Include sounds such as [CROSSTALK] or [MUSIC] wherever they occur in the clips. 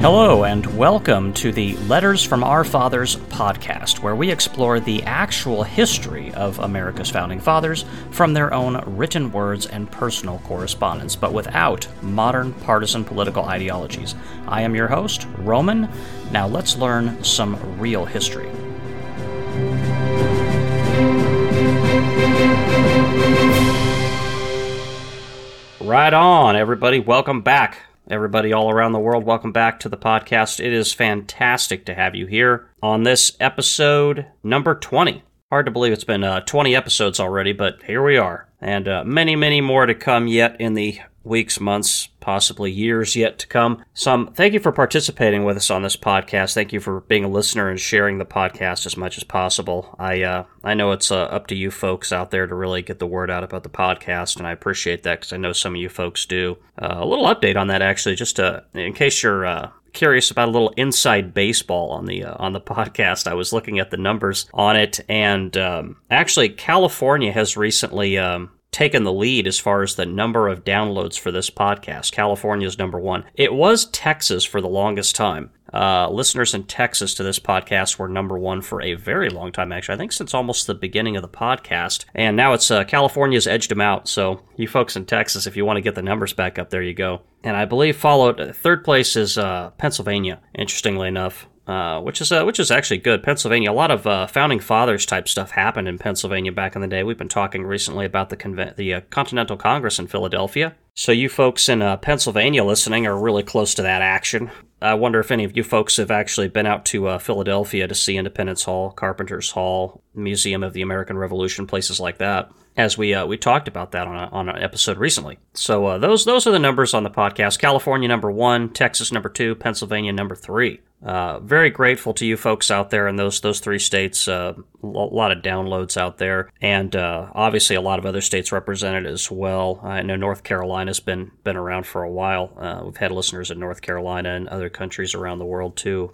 Hello, and welcome to the Letters from Our Fathers podcast, where we explore the actual history of America's founding fathers from their own written words and personal correspondence, but without modern partisan political ideologies. I am your host, Roman. Now let's learn some real history. Right on, everybody. Welcome back Everybody all around the world, welcome back to the podcast. It is fantastic to have you here on this episode number 20. Hard to believe it's been uh, 20 episodes already, but here we are. And uh, many, many more to come yet in the weeks, months, possibly years yet to come. Some thank you for participating with us on this podcast. Thank you for being a listener and sharing the podcast as much as possible. I uh, I know it's uh, up to you folks out there to really get the word out about the podcast, and I appreciate that because I know some of you folks do. Uh, a little update on that, actually, just to, in case you're uh, curious about a little inside baseball on the uh, on the [LAUGHS] podcast. I was looking at the numbers on it, and um, actually, California has recently um, taken the lead as far as the number of downloads for this podcast. California's number one. It was Texas for the longest time. Uh, listeners in Texas to this podcast were number one for a very long time, actually. I think since almost the beginning of the podcast. And now it's uh, California's edged them out. So, you folks in Texas, if you want to get the numbers back up, there you go. And I believe followed, third place is uh, Pennsylvania, interestingly enough. Uh, which is uh, which is actually good. Pennsylvania, a lot of uh, founding fathers type stuff happened in Pennsylvania back in the day. We've been talking recently about the conve- the uh, Continental Congress in Philadelphia. So you folks in uh, Pennsylvania listening are really close to that action. I wonder if any of you folks have actually been out to uh, Philadelphia to see Independence Hall, Carpenter's Hall, Museum of the American Revolution, places like that. As we we talked about that on a, on an episode recently. So those those are the numbers on the podcast. California number one, Texas number two, Pennsylvania number three. Uh, very grateful to you folks out there in those those three states. Uh, a lot of downloads out there, and uh, obviously a lot of other states represented as well. I know North Carolina's been been around for a while. Uh, we've had listeners in North Carolina and other countries around the world too,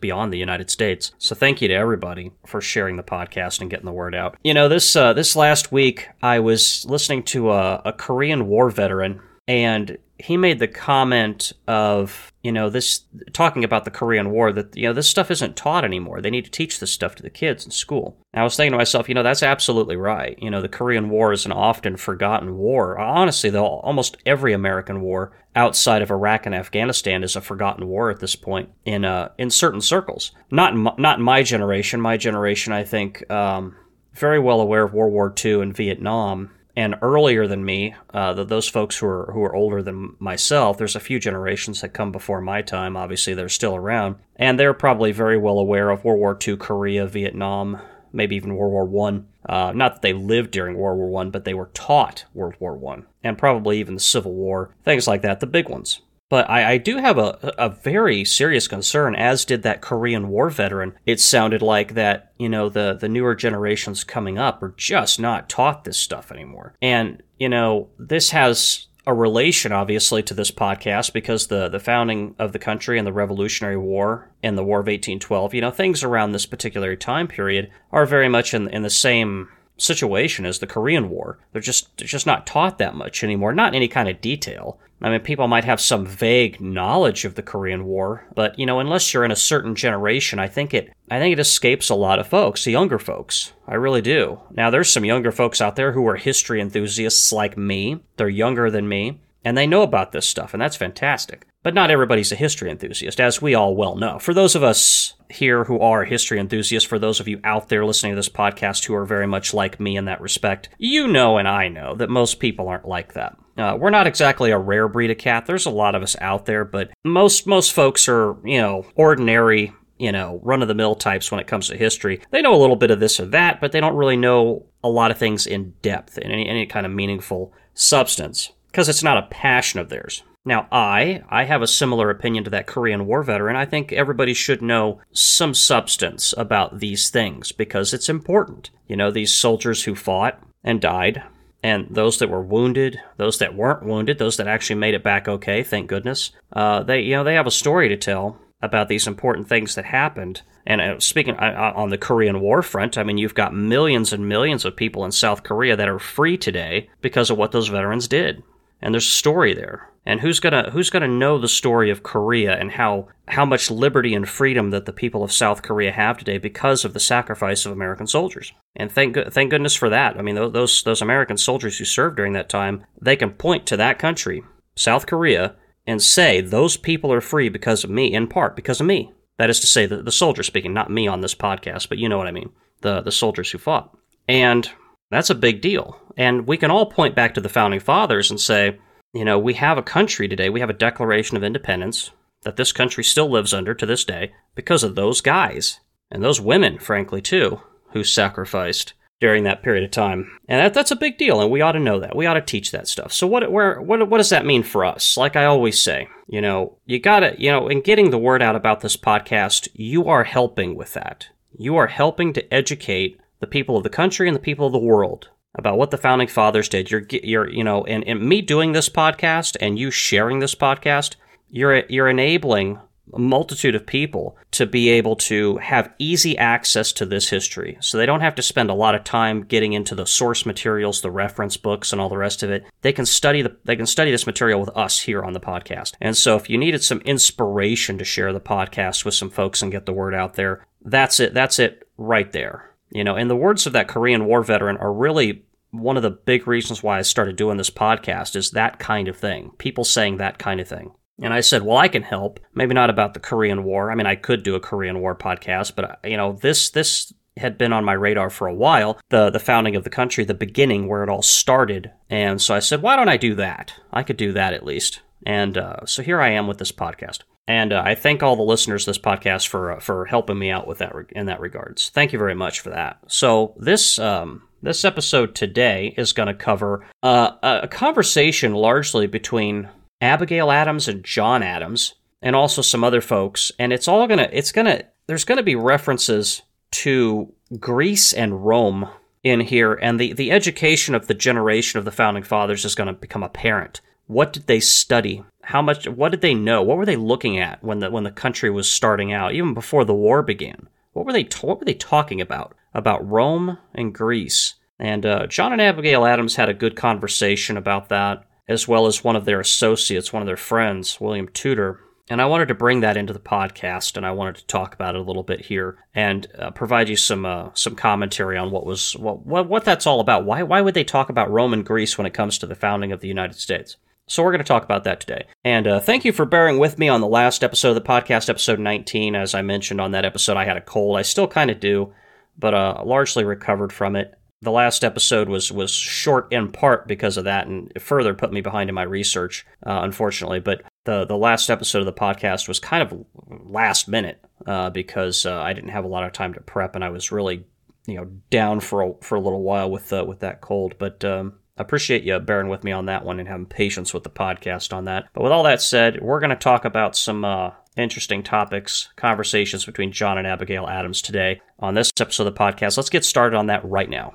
beyond the United States. So thank you to everybody for sharing the podcast and getting the word out. You know this uh, this last week I was listening to a, a Korean War veteran, and he made the comment of you know this talking about the Korean War that you know this stuff isn't taught anymore. They need to teach this stuff to the kids in school. And I was thinking to myself, you know, that's absolutely right. You know, the Korean War is an often forgotten war. Honestly, though, almost every American war outside of Iraq and Afghanistan is a forgotten war at this point in uh, in certain circles. Not in my, not in my generation. My generation, I think, um, very well aware of World War II and Vietnam and earlier than me, uh, the, those folks who are who are older than myself, there's a few generations that come before my time. Obviously, they're still around, and they're probably very well aware of World War II, Korea, Vietnam, maybe even World War One. Uh, not that they lived during World War One, but they were taught World War One, and probably even the Civil War, things like that, the big ones. But I, I, do have a, a very serious concern, as did that Korean War veteran. It sounded like that, you know, the, the newer generations coming up are just not taught this stuff anymore. And, you know, this has a relation, obviously, to this podcast because the, the founding of the country and the Revolutionary War and the War of 1812, you know, things around this particular time period are very much in, in the same situation as the Korean War. They're just they're just not taught that much anymore, not any kind of detail. I mean, people might have some vague knowledge of the Korean War, but you know, unless you're in a certain generation, I think it I think it escapes a lot of folks, the younger folks. I really do. Now, there's some younger folks out there who are history enthusiasts like me. They're younger than me, and they know about this stuff, and that's fantastic. But not everybody's a history enthusiast, as we all well know. For those of us here who are history enthusiasts, for those of you out there listening to this podcast who are very much like me in that respect, you know and I know that most people aren't like that. Uh, we're not exactly a rare breed of cat. There's a lot of us out there, but most most folks are, you know, ordinary, you know, run of the mill types when it comes to history. They know a little bit of this or that, but they don't really know a lot of things in depth in any, any kind of meaningful substance because it's not a passion of theirs. Now, I, I have a similar opinion to that Korean War veteran. I think everybody should know some substance about these things because it's important. You know, these soldiers who fought and died, and those that were wounded, those that weren't wounded, those that actually made it back okay, thank goodness. Uh, they, you know, they have a story to tell about these important things that happened. And uh, speaking uh, uh, on the Korean War front, I mean, you've got millions and millions of people in South Korea that are free today because of what those veterans did. And there's a story there. And who's gonna who's gonna know the story of Korea and how how much liberty and freedom that the people of South Korea have today because of the sacrifice of American soldiers? And thank thank goodness for that. I mean, those those American soldiers who served during that time, they can point to that country, South Korea, and say those people are free because of me, in part because of me. That is to say, the, the soldiers speaking, not me on this podcast, but you know what I mean. The the soldiers who fought. And that's a big deal. And we can all point back to the founding fathers and say, you know, we have a country today, we have a Declaration of Independence that this country still lives under to this day because of those guys and those women, frankly, too, who sacrificed during that period of time. And that, that's a big deal, and we ought to know that. We ought to teach that stuff. So what where what what does that mean for us? Like I always say, you know, you gotta, you know, in getting the word out about this podcast, you are helping with that. You are helping to educate the people of the country and the people of the world about what the founding fathers did. You're, you're, you know, and, and me doing this podcast and you sharing this podcast, you're, you're enabling a multitude of people to be able to have easy access to this history. So they don't have to spend a lot of time getting into the source materials, the reference books and all the rest of it. They can study the they can study this material with us here on the podcast. And so if you needed some inspiration to share the podcast with some folks and get the word out there, that's it. That's it right there. You know, and the words of that Korean War veteran are really one of the big reasons why I started doing this podcast is that kind of thing. People saying that kind of thing. And I said, well, I can help. Maybe not about the Korean War. I mean, I could do a Korean War podcast, but you know, this this had been on my radar for a while. The the founding of the country, the beginning where it all started. And so I said, why don't I do that? I could do that at least. And uh, so here I am with this podcast. And uh, I thank all the listeners this podcast for uh, for helping me out with that re- in that regards. Thank you very much for that. So this um, this episode today is going to cover uh, a conversation largely between Abigail Adams and John Adams, and also some other folks. And it's all gonna it's gonna there's gonna be references to Greece and Rome in here, and the the education of the generation of the founding fathers is going to become apparent. What did they study? How much what did they know? What were they looking at when the when the country was starting out even before the war began? What were they what were they talking about? About Rome and Greece. And uh, John and Abigail Adams had a good conversation about that as well as one of their associates one of their friends William Tudor. And I wanted to bring that into the podcast, and I wanted to talk about it a little bit here and uh, provide you some uh, some commentary on what was what, what what that's all about. Why why would they talk about Rome and Greece when it comes to the founding of the United States? So we're going to talk about that today. And uh, thank you for bearing with me on the last episode of the podcast, episode 19. As I mentioned on that episode, I had a cold. I still kind of do, but uh, largely recovered from it. The last episode was was short in part because of that, and further put me behind in my research, uh, unfortunately. But the the last episode of the podcast was kind of last minute uh, because uh, I didn't have a lot of time to prep, and I was really you know down for a, for a little while with uh, with that cold. But um, appreciate you bearing with me on that one and having patience with the podcast on that. But with all that said, we're going to talk about some uh, interesting topics, conversations between John and Abigail Adams today on this episode of the podcast. Let's get started on that right now.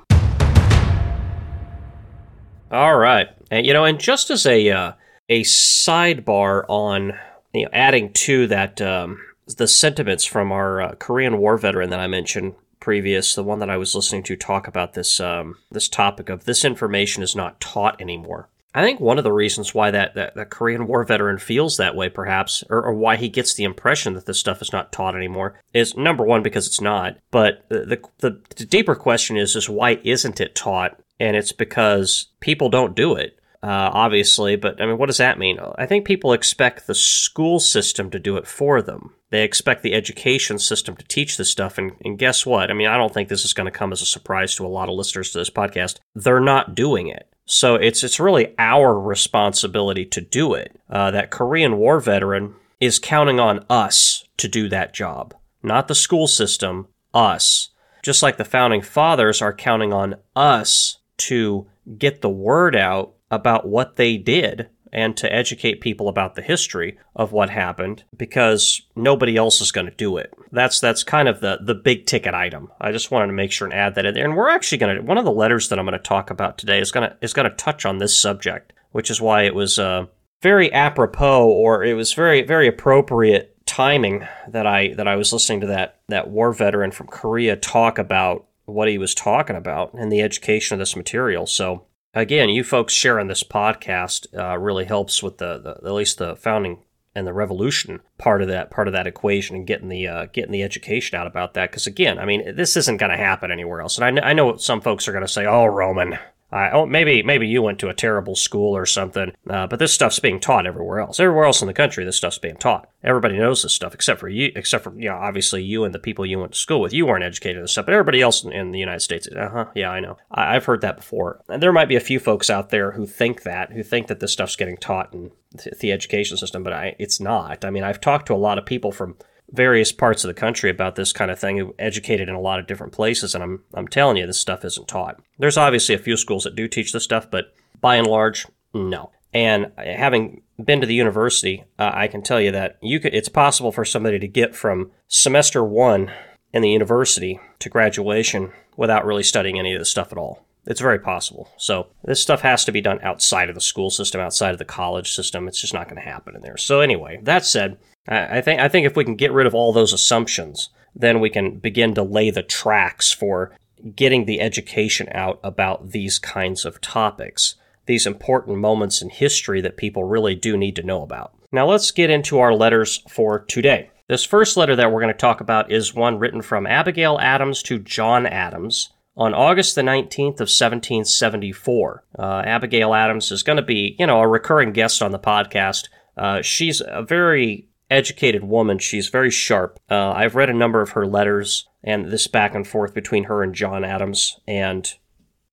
All right, and you know, and just as a uh, a sidebar on you know adding to that um, the sentiments from our uh, Korean War veteran that I mentioned previous, the one that I was listening to talk about this um, this topic of this information is not taught anymore. I think one of the reasons why that, that, that Korean War veteran feels that way, perhaps, or, or, why he gets the impression that this stuff is not taught anymore, is number one because it's not. But the, the, the deeper question is is why isn't it taught? And it's because people don't do it uh, obviously. But I mean, what does that mean? I think people expect the school system to do it for them. They expect the education system to teach this stuff. And, and guess what? I mean, I don't think this is going to come as a surprise to a lot of listeners to this podcast. They're not doing it. So it's it's really our responsibility to do it. Uh, that Korean War veteran is counting on us to do that job, not the school system. Us, just like the founding fathers are counting on us to get the word out about what they did and to educate people about the history of what happened because nobody else is going to do it. That's that's kind of the the big ticket item. I just wanted to make sure and add that in there. And we're actually going to one of the letters that I'm going to talk about today is going to is going to touch on this subject, which is why it was uh, very apropos or it was very very appropriate timing that I that I was listening to that that war veteran from Korea talk about what he was talking about and the education of this material. So again, you folks sharing this podcast uh, really helps with the, the, at least the founding and the revolution part of that part of that equation and getting the uh, getting the education out about that. Because again, I mean, this isn't going to happen anywhere else. And I, kn- I know some folks are going to say, "Oh, Roman, uh, oh, maybe maybe you went to a terrible school or something, uh, but this stuff's being taught everywhere else. Everywhere else in the country, this stuff's being taught. Everybody knows this stuff, except for you. Except for you know, obviously you and the people you went to school with. You weren't educated in this stuff, but everybody else in, in the United States, uh huh, yeah, I know. I, have heard that before. And there might be a few folks out there who think that, who think that this stuff's getting taught in th- the education system, but I, it's not. I mean, I've talked to a lot of people from various parts of the country about this kind of thing, educated in a lot of different places, and I'm I'm telling you, this stuff isn't taught. There's obviously a few schools that do teach this stuff, but by and large, no. And having been to the university, uh, I can tell you that you could. It's possible for somebody to get from semester one in the university to graduation without really studying any of this stuff at all. It's very possible. So this stuff has to be done outside of the school system, outside of the college system. It's just not going to happen in there. So anyway, that said, I think I think if we can get rid of all those assumptions, then we can begin to lay the tracks for getting the education out about these kinds of topics, these important moments in history that people really do need to know about. Now let's get into our letters for today. This first letter that we're going to talk about is one written from Abigail Adams to John Adams on August the 19th of 1774. Uh, Abigail Adams is going to be, you know, a recurring guest on the podcast. Uh, she's a very educated woman. She's very sharp. Uh, I've read a number of her letters and this back and forth between her and John Adams, and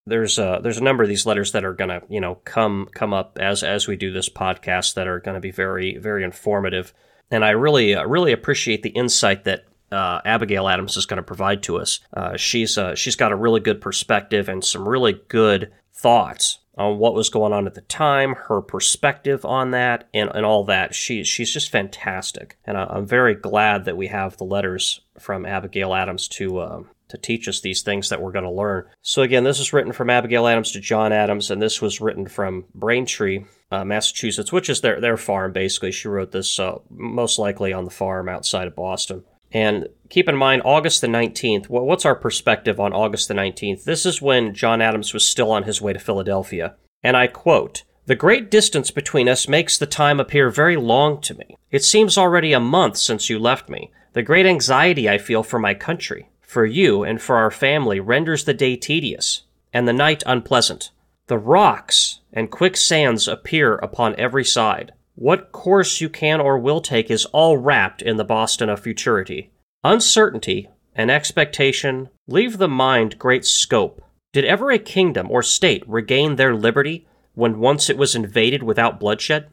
there's a there's a number of these letters that are gonna you know come come up as as we do this podcast that are going to be very very informative, and I really uh, really appreciate the insight that. Uh, Abigail Adams is going to provide to us. Uh, she's uh, she's got a really good perspective and some really good thoughts on what was going on at the time, her perspective on that, and, and all that. She, she's just fantastic. And I, am very glad that we have the letters from Abigail Adams to, uh, to teach us these things that we're going to learn. So, again, this is written from Abigail Adams to John Adams, and this was written from Braintree, uh, Massachusetts, which is their, their farm, basically. She wrote this uh, most likely on the farm outside of Boston. And keep in mind, August the 19th, what's our perspective on August the 19th? This is when John Adams was still on his way to Philadelphia. And I quote, The great distance between us makes the time appear very long to me. It seems already a month since you left me. The great anxiety I feel for my country, for you, and for our family renders the day tedious, and the night unpleasant. The rocks and quicksands appear upon every side. What course you can or will take is all wrapped in the Boston of futurity. Uncertainty and expectation leave the mind great scope. Did ever a kingdom or state regain their liberty when once it was invaded without bloodshed?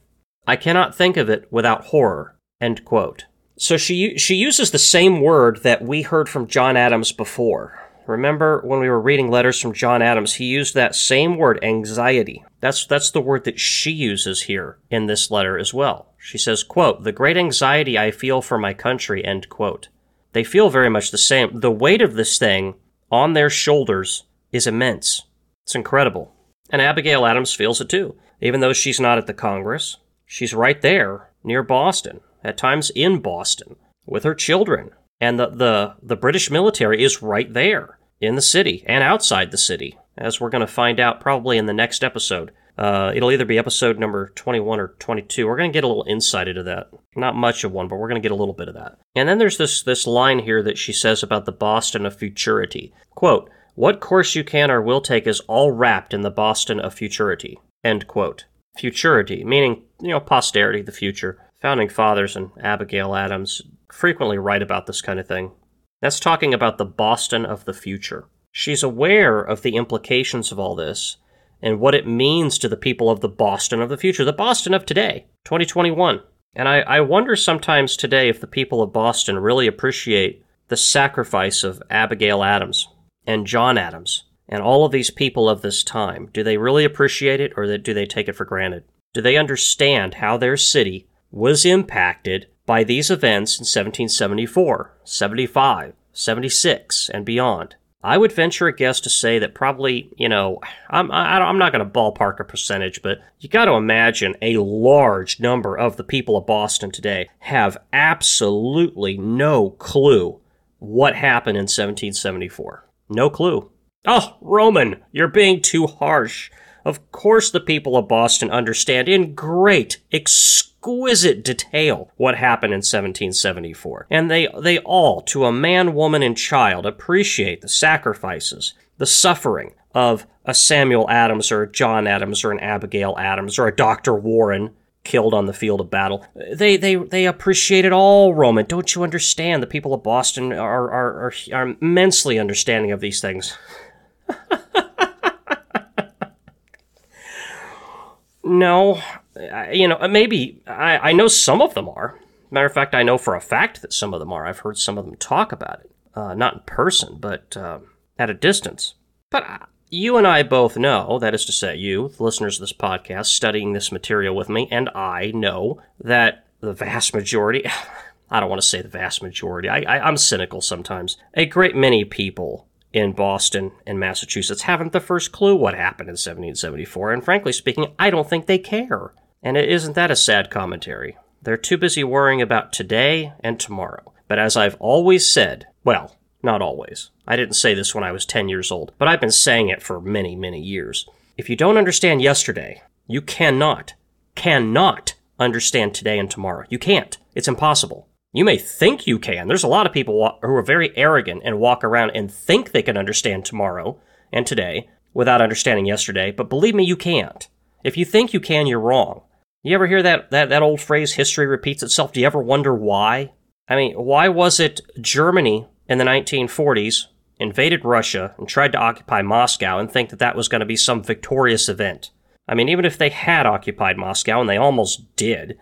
I cannot think of it without horror. So she she uses the same word that we heard from John Adams before. Remember when we were reading letters from John Adams, he used that same word, anxiety. That's that's the word that she uses here in this letter as well. She says, quote, "The great anxiety I feel for my country," end quote. They feel very much the same. The weight of this thing on their shoulders is immense. It's incredible. And Abigail Adams feels it too. Even though she's not at the Congress, she's right there near Boston, at times in Boston, with her children. And the, the, the British military is right there in the city and outside the city, as we're going to find out probably in the next episode. Uh, it'll either be episode number 21 or 22. We're going to get a little insight into that. Not much of one, but we're going to get a little bit of that. And then there's this, this line here that she says about the Boston of futurity. Quote, what course you can or will take is all wrapped in the Boston of futurity. End quote. Futurity, meaning, you know, posterity, the future. Founding fathers and Abigail Adams frequently write about this kind of thing. That's talking about the Boston of the future. She's aware of the implications of all this and what it means to the people of the Boston of the future, the Boston of today, 2021. And I, I wonder sometimes today if the people of Boston really appreciate the sacrifice of Abigail Adams and John Adams and all of these people of this time. Do they really appreciate it or do they take it for granted? Do they understand how their city was impacted by these events in 1774, 75, 76, and beyond. I would venture a guess to say that probably, you know, I'm, I, am not going to ballpark a percentage, but you got to imagine a large number of the people of Boston today have absolutely no clue what happened in 1774. No clue. Oh, Roman, you're being too harsh. Of course, the people of Boston understand in great, exquisite detail what happened in 1774. And they, they all, to a man, woman, and child, appreciate the sacrifices, the suffering of a Samuel Adams or a John Adams or an Abigail Adams or a Dr. Warren killed on the field of battle. They they they appreciate it all, Roman. Don't you understand? The people of Boston are are are, are immensely understanding of these things. [LAUGHS] no, you know maybe I I know some of them are. Matter of fact, I know for a fact that some of them are. I've heard some of them talk about it, uh, not in person, but uh, at a distance. But you and I both know, that is to say, you, the listeners of this podcast, studying this material with me, and I know that the vast majority, [SIGHS] I don't want to say the vast majority, I, I, I'm cynical sometimes, a great many people in Boston and Massachusetts haven't the first clue what happened in 1774, and frankly speaking, I don't think they care. And isn't that a sad commentary? They're too busy worrying about today and tomorrow. But as I've always said, well, not always. I didn't say this when I was 10 years old, but I've been saying it for many, many years. If you don't understand yesterday, you cannot, cannot understand today and tomorrow. You can't. It's impossible. You may think you can. There's a lot of people who are very arrogant and walk around and think they can understand tomorrow and today without understanding yesterday, but believe me, you can't. If you think you can, you're wrong. You ever hear that, that, that old phrase, history repeats itself? Do you ever wonder why? I mean, why was it Germany in the 1940s invaded Russia and tried to occupy Moscow and think that that was going to be some victorious event? I mean, even if they had occupied Moscow, and they almost did,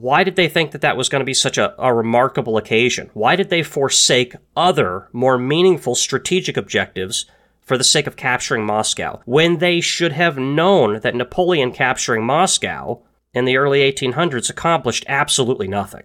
why did they think that that was going to be such a, a, remarkable occasion? Why did they forsake other, more meaningful strategic objectives for the sake of capturing Moscow, when they should have known that Napoleon capturing Moscow in the early 1800s accomplished absolutely nothing?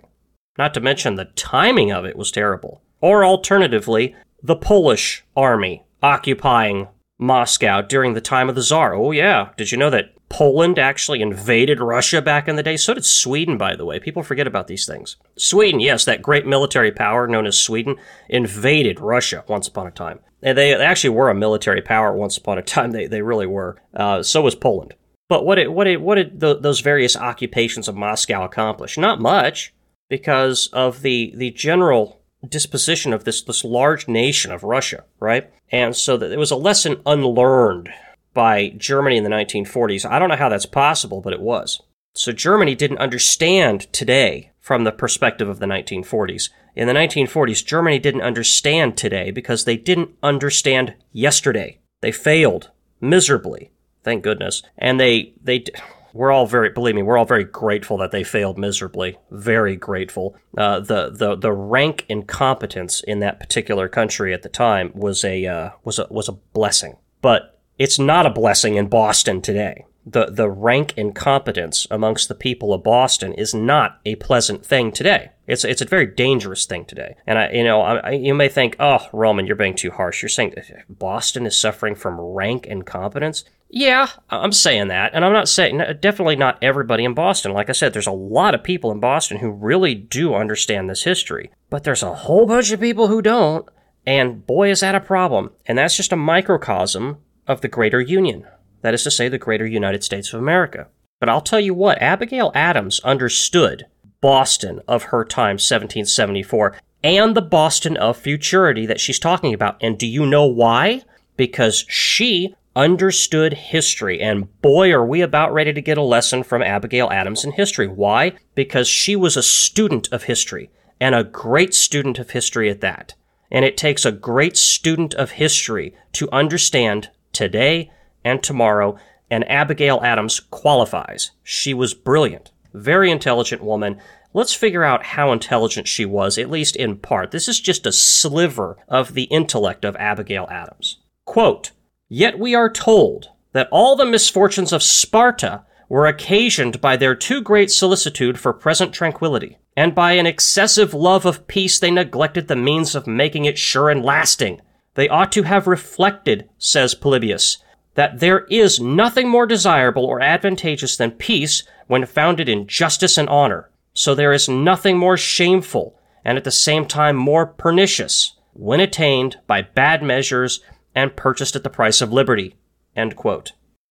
Not to mention the timing of it was terrible. Or alternatively, the Polish army occupying Moscow during the time of the Tsar. Oh, yeah. Did you know that Poland actually invaded Russia back in the day? So did Sweden, by the way. People forget about these things. Sweden, yes, that great military power known as Sweden, invaded Russia once upon a time. And they actually were a military power once upon a time. They, they really were. Uh, so was Poland. But what did, what did, what did the, those various occupations of Moscow accomplish? Not much, because of the, the general disposition of this this large nation of Russia, right? And so that it was a lesson unlearned by Germany in the 1940s. I don't know how that's possible, but it was. So Germany didn't understand today from the perspective of the 1940s. In the 1940s, Germany didn't understand today because they didn't understand yesterday. They failed miserably. Thank goodness. And they they we're all very believe me we're all very grateful that they failed miserably very grateful uh, the the the rank incompetence in that particular country at the time was a uh, was a was a blessing but it's not a blessing in Boston today the the rank incompetence amongst the people of Boston is not a pleasant thing today. It's it's a very dangerous thing today. And I you know I, you may think, oh Roman, you're being too harsh. You're saying Boston is suffering from rank incompetence. Yeah, I'm saying that, and I'm not saying definitely not everybody in Boston. Like I said, there's a lot of people in Boston who really do understand this history, but there's a whole bunch of people who don't. And boy, is that a problem. And that's just a microcosm of the greater union. That is to say, the greater United States of America. But I'll tell you what, Abigail Adams understood Boston of her time, 1774, and the Boston of futurity that she's talking about. And do you know why? Because she understood history. And boy, are we about ready to get a lesson from Abigail Adams in history. Why? Because she was a student of history, and a great student of history at that. And it takes a great student of history to understand today and tomorrow, and Abigail Adams qualifies. She was brilliant, very intelligent woman. Let's figure out how intelligent she was, at least in part. This is just a sliver of the intellect of Abigail Adams. Quote, Yet we are told that all the misfortunes of Sparta were occasioned by their too great solicitude for present tranquillity, and by an excessive love of peace they neglected the means of making it sure and lasting. They ought to have reflected, says Polybius, that there is nothing more desirable or advantageous than peace when founded in justice and honor. So there is nothing more shameful and at the same time more pernicious when attained by bad measures and purchased at the price of liberty.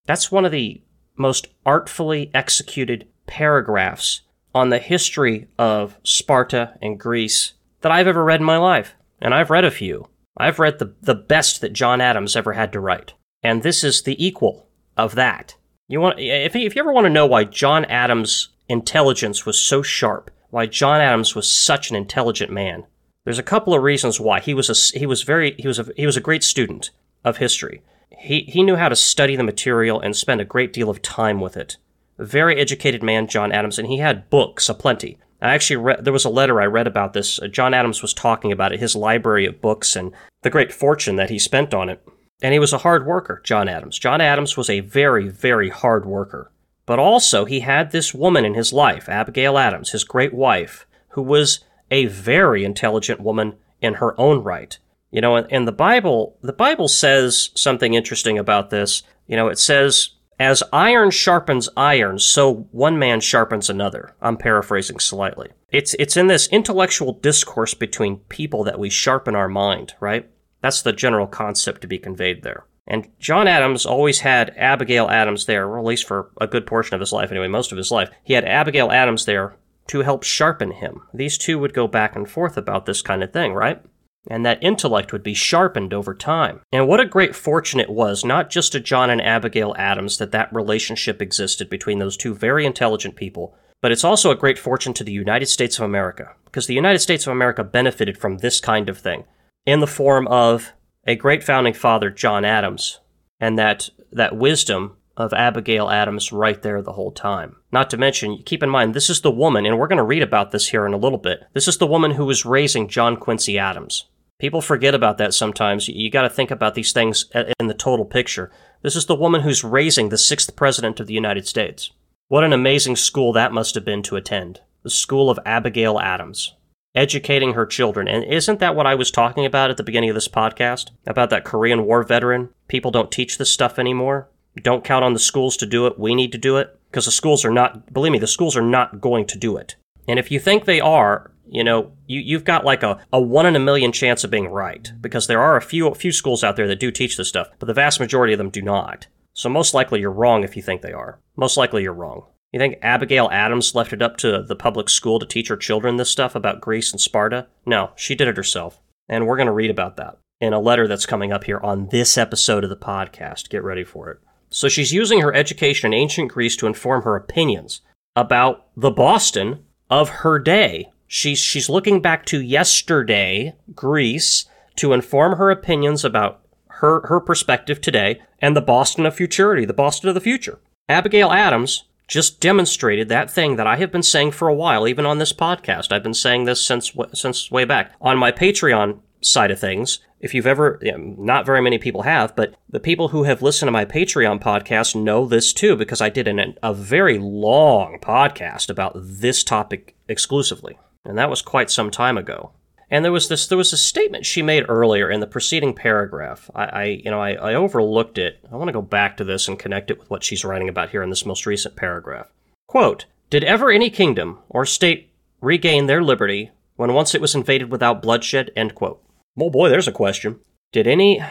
That's one of the most artfully executed paragraphs on the history of Sparta and Greece that I've ever read in my life. And I've read a few. I've read the, the best that John Adams ever had to write. And this is the equal of that. You want if, if you ever want to know why John Adams' intelligence was so sharp, why John Adams was such an intelligent man, there's a couple of reasons why. He was a he was very he was a he was a great student of history. He he knew how to study the material and spend a great deal of time with it. A very educated man, John Adams, and he had books aplenty. I actually read, there was a letter I read about this. Uh, John Adams was talking about it, his library of books and the great fortune that he spent on it. And he was a hard worker, John Adams. John Adams was a very, very hard worker. But also, he had this woman in his life, Abigail Adams, his great wife, who was a very intelligent woman in her own right. You know, and the Bible, the Bible says something interesting about this. You know, it says as iron sharpens iron, so one man sharpens another. I'm paraphrasing slightly. It's it's in this intellectual discourse between people that we sharpen our mind, right? That's the general concept to be conveyed there. And John Adams always had Abigail Adams there, or at least for a good portion of his life, anyway, most of his life. He had Abigail Adams there to help sharpen him. These two would go back and forth about this kind of thing, right? And that intellect would be sharpened over time. And what a great fortune it was, not just to John and Abigail Adams, that that relationship existed between those two very intelligent people, but it's also a great fortune to the United States of America, because the United States of America benefited from this kind of thing in the form of a great founding father, John Adams, and that, that wisdom of Abigail Adams right there the whole time. Not to mention, keep in mind, this is the woman, and we're going to read about this here in a little bit. This is the woman who was raising John Quincy Adams. People forget about that sometimes. You got to think about these things in the total picture. This is the woman who's raising the sixth president of the United States. What an amazing school that must have been to attend. The school of Abigail Adams. Educating her children. And isn't that what I was talking about at the beginning of this podcast? About that Korean War veteran? People don't teach this stuff anymore. Don't count on the schools to do it. We need to do it. Because the schools are not, believe me, the schools are not going to do it. And if you think they are, you know, you, you've got like a, a one in a million chance of being right because there are a few, a few schools out there that do teach this stuff, but the vast majority of them do not. So most likely you're wrong if you think they are. Most likely you're wrong. You think Abigail Adams left it up to the public school to teach her children this stuff about Greece and Sparta? No, she did it herself. And we're going to read about that in a letter that's coming up here on this episode of the podcast. Get ready for it. So she's using her education in ancient Greece to inform her opinions about the Boston of her day, She's she's looking back to yesterday, Greece, to inform her opinions about her her perspective today and the Boston of futurity, the Boston of the future. Abigail Adams just demonstrated that thing that I have been saying for a while, even on this podcast. I've been saying this since since way back on my Patreon side of things. If you've ever, not very many people have, but the people who have listened to my Patreon podcast know this too, because I did an, a very long podcast about this topic exclusively and that was quite some time ago. And there was this there was a statement she made earlier in the preceding paragraph. I, I you know I, I overlooked it. I want to go back to this and connect it with what she's writing about here in this most recent paragraph. Quote, Did ever any kingdom or state regain their liberty when once it was invaded without bloodshed? End quote. Oh boy, there's a question. Did any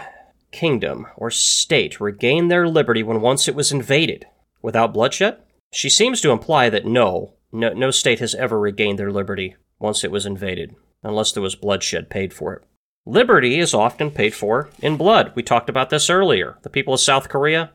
kingdom or state regain their liberty when once it was invaded without bloodshed? She seems to imply that no, no, no state has ever regained their liberty once it was invaded, unless there was bloodshed paid for it. Liberty is often paid for in blood. We talked about this earlier. The people of South Korea,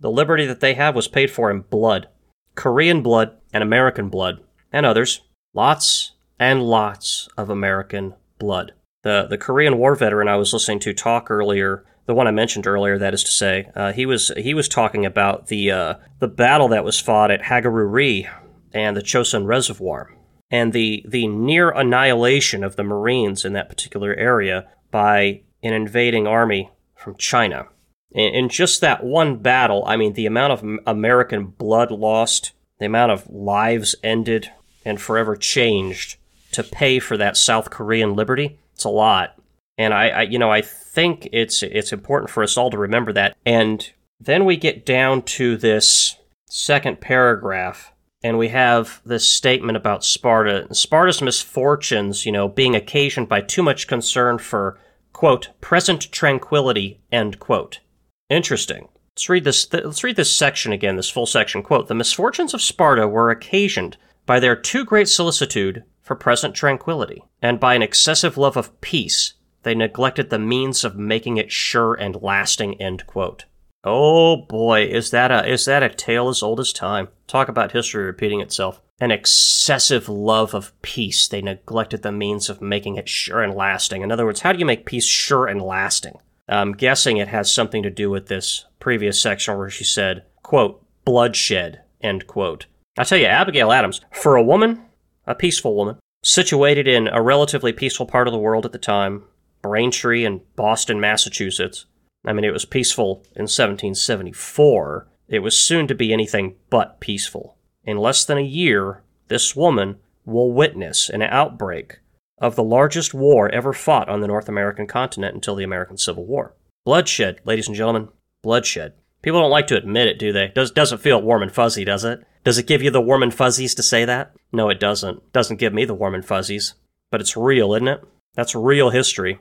the liberty that they have was paid for in blood. Korean blood and American blood, and others. Lots and lots of American blood. The, the Korean War veteran I was listening to talk earlier, the one I mentioned earlier, that is to say, uh, he was he was talking about the uh, the battle that was fought at Hagaru-ri and the Chosin Reservoir and the, the near annihilation of the Marines in that particular area by an invading army from China. In, in just that one battle, I mean, the amount of American blood lost, the amount of lives ended and forever changed to pay for that South Korean liberty, it's a lot. And I, I, you know, I think it's it's important for us all to remember that. And then we get down to this second paragraph and we have this statement about Sparta. Sparta's misfortunes, you know, being occasioned by too much concern for, quote, present tranquility, end quote. Interesting. Let's read this. Th- let's read this section again. This full section. Quote: The misfortunes of Sparta were occasioned by their too great solicitude for present tranquility, and by an excessive love of peace. They neglected the means of making it sure and lasting. End quote. Oh boy, is that a is that a tale as old as time? Talk about history repeating itself. An excessive love of peace. They neglected the means of making it sure and lasting. In other words, how do you make peace sure and lasting? I'm guessing it has something to do with this previous section where she said, quote, bloodshed, end quote. I tell you, Abigail Adams, for a woman, a peaceful woman, situated in a relatively peaceful part of the world at the time, Braintree in Boston, Massachusetts. I mean, it was peaceful in 1774. It was soon to be anything but peaceful. In less than a year, this woman will witness an outbreak of the largest war ever fought on the North American continent until the American Civil War. Bloodshed, ladies and gentlemen, bloodshed. People don't like to admit it, do they? Does doesn't feel warm and fuzzy, does it? Does it give you the warm and fuzzies to say that? No, it doesn't. Doesn't give me the warm and fuzzies. But it's real, isn't it? That's real history.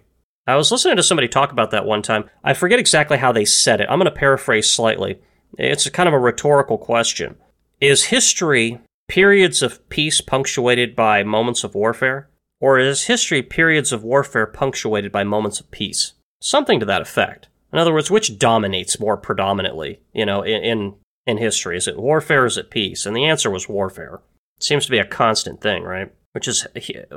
I was listening to somebody talk about that one time. I forget exactly how they said it. I'm going to paraphrase slightly. It's kind of a rhetorical question. Is history periods of peace punctuated by moments of warfare? Or is history periods of warfare punctuated by moments of peace? Something to that effect. In other words, which dominates more predominantly, you know, in, in, in history? Is it warfare or is it peace? And the answer was warfare. It seems to be a constant thing, right? Which is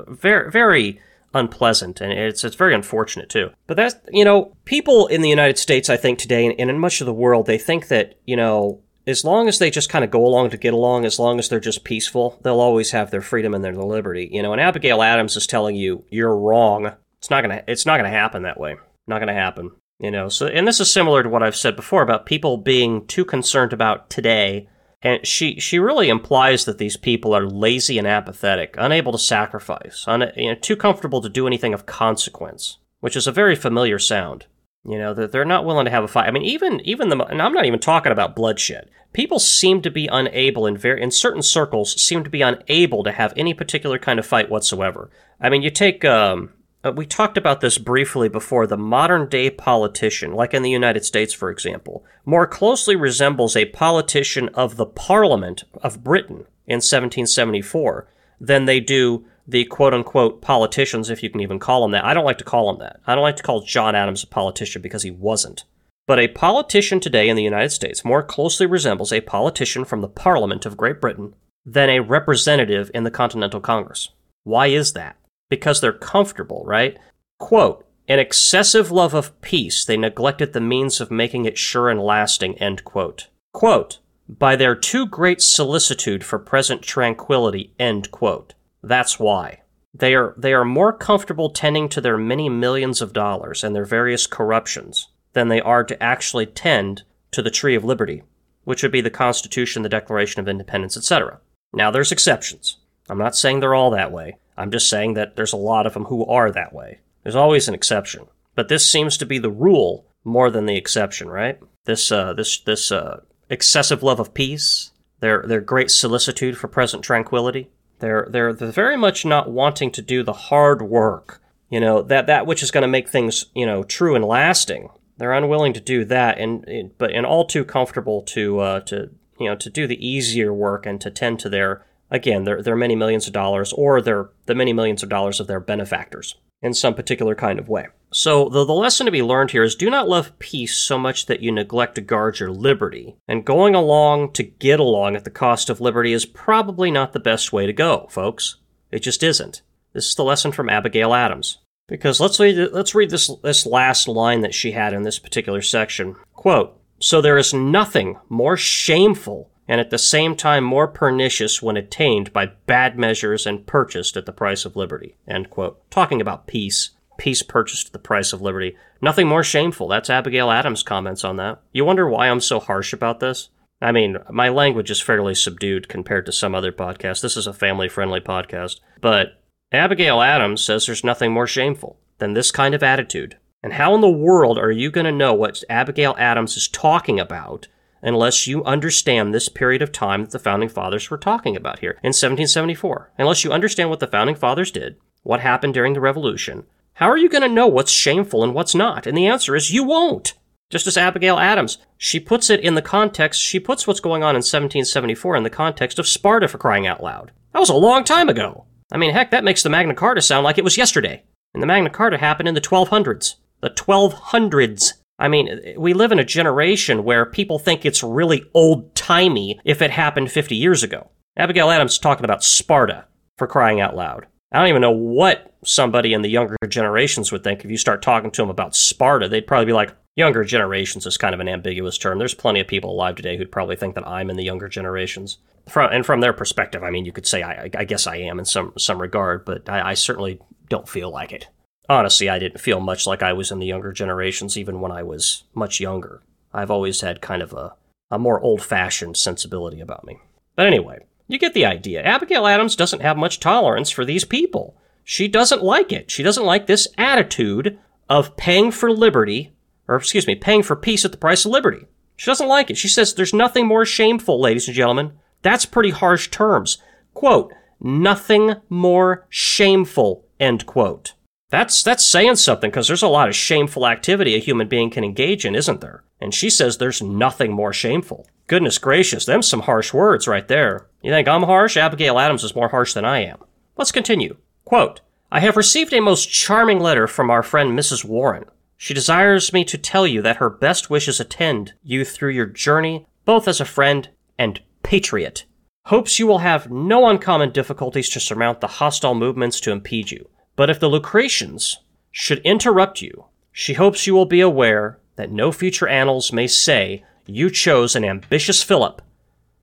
very, very unpleasant and it's, it's very unfortunate too. But that's, you know, people in the United States, I think today and in much of the world, they think that, you know, as long as they just kind of go along to get along, as long as they're just peaceful, they'll always have their freedom and their liberty. You know, and Abigail Adams is telling you you're wrong. It's not gonna. It's not gonna happen that way. Not gonna happen. You know. So, and this is similar to what I've said before about people being too concerned about today. And she she really implies that these people are lazy and apathetic, unable to sacrifice, un, you know, too comfortable to do anything of consequence, which is a very familiar sound. You know, that they're not willing to have a fight. I mean, even even the and I'm not even talking about bloodshed. People seem to be unable in very in certain circles seem to be unable to have any particular kind of fight whatsoever. I mean, you take um, uh, we talked about this briefly before. The modern day politician, like in the United States, for example, more closely resembles a politician of the Parliament of Britain in 1774 than they do the quote unquote politicians, if you can even call them that. I don't like to call them that. I don't like to call John Adams a politician because he wasn't. But a politician today in the United States more closely resembles a politician from the Parliament of Great Britain than a representative in the Continental Congress. Why is that? Because they're comfortable, right? Quote, an excessive love of peace, they neglected the means of making it sure and lasting, end quote. Quote, by their too great solicitude for present tranquility, end quote. That's why. They are, they are more comfortable tending to their many millions of dollars and their various corruptions than they are to actually tend to the tree of liberty, which would be the Constitution, the Declaration of Independence, etc. Now, there's exceptions. I'm not saying they're all that way. I'm just saying that there's a lot of them who are that way. There's always an exception. But this seems to be the rule more than the exception, right? This, uh, this, this, uh, excessive love of peace, their, their great solicitude for present tranquility, they're, they're, very much not wanting to do the hard work, you know, that, that which is going to make things, you know, true and lasting. They're unwilling to do that, and but and all too comfortable to uh, to you know to do the easier work and to tend to their again their their many millions of dollars or their the many millions of dollars of their benefactors in some particular kind of way. So the, the lesson to be learned here is do not love peace so much that you neglect to guard your liberty. And going along to get along at the cost of liberty is probably not the best way to go, folks. It just isn't. This is the lesson from Abigail Adams. Because let's read, let's read this, this last line that she had in this particular section. Quote, So there is nothing more shameful and at the same time more pernicious when attained by bad measures and purchased at the price of liberty. End quote. Talking about peace. Peace purchased at the price of liberty. Nothing more shameful. That's Abigail Adams' comments on that. You wonder why I'm so harsh about this? I mean, my language is fairly subdued compared to some other podcasts. This is a family friendly podcast. But Abigail Adams says there's nothing more shameful than this kind of attitude. And how in the world are you going to know what Abigail Adams is talking about unless you understand this period of time that the founding fathers were talking about here in 1774? Unless you understand what the founding fathers did, what happened during the revolution, how are you going to know what's shameful and what's not? And the answer is you won't. Just as Abigail Adams, she puts it in the context, she puts what's going on in 1774 in the context of Sparta for crying out loud. That was a long time ago. I mean, heck, that makes the Magna Carta sound like it was yesterday. And the Magna Carta happened in the 1200s. The 1200s. I mean, we live in a generation where people think it's really old timey if it happened 50 years ago. Abigail Adams talking about Sparta for crying out loud. I don't even know what somebody in the younger generations would think if you start talking to them about Sparta. They'd probably be like, younger generations is kind of an ambiguous term. There's plenty of people alive today who'd probably think that I'm in the younger generations. From, and from their perspective, I mean, you could say I, I guess I am in some some regard, but I, I certainly don't feel like it. Honestly, I didn't feel much like I was in the younger generations, even when I was much younger. I've always had kind of a, a more old fashioned sensibility about me. But anyway, you get the idea. Abigail Adams doesn't have much tolerance for these people. She doesn't like it. She doesn't like this attitude of paying for liberty, or excuse me, paying for peace at the price of liberty. She doesn't like it. She says there's nothing more shameful, ladies and gentlemen. That's pretty harsh terms. Quote, nothing more shameful, end quote. That's that's saying something because there's a lot of shameful activity a human being can engage in, isn't there? And she says there's nothing more shameful. Goodness gracious, them some harsh words right there. You think I'm harsh? Abigail Adams is more harsh than I am. Let's continue. Quote, I have received a most charming letter from our friend Mrs. Warren. She desires me to tell you that her best wishes attend you through your journey, both as a friend and patriot. Hopes you will have no uncommon difficulties to surmount the hostile movements to impede you. But if the Lucretians should interrupt you, she hopes you will be aware that no future annals may say you chose an ambitious Philip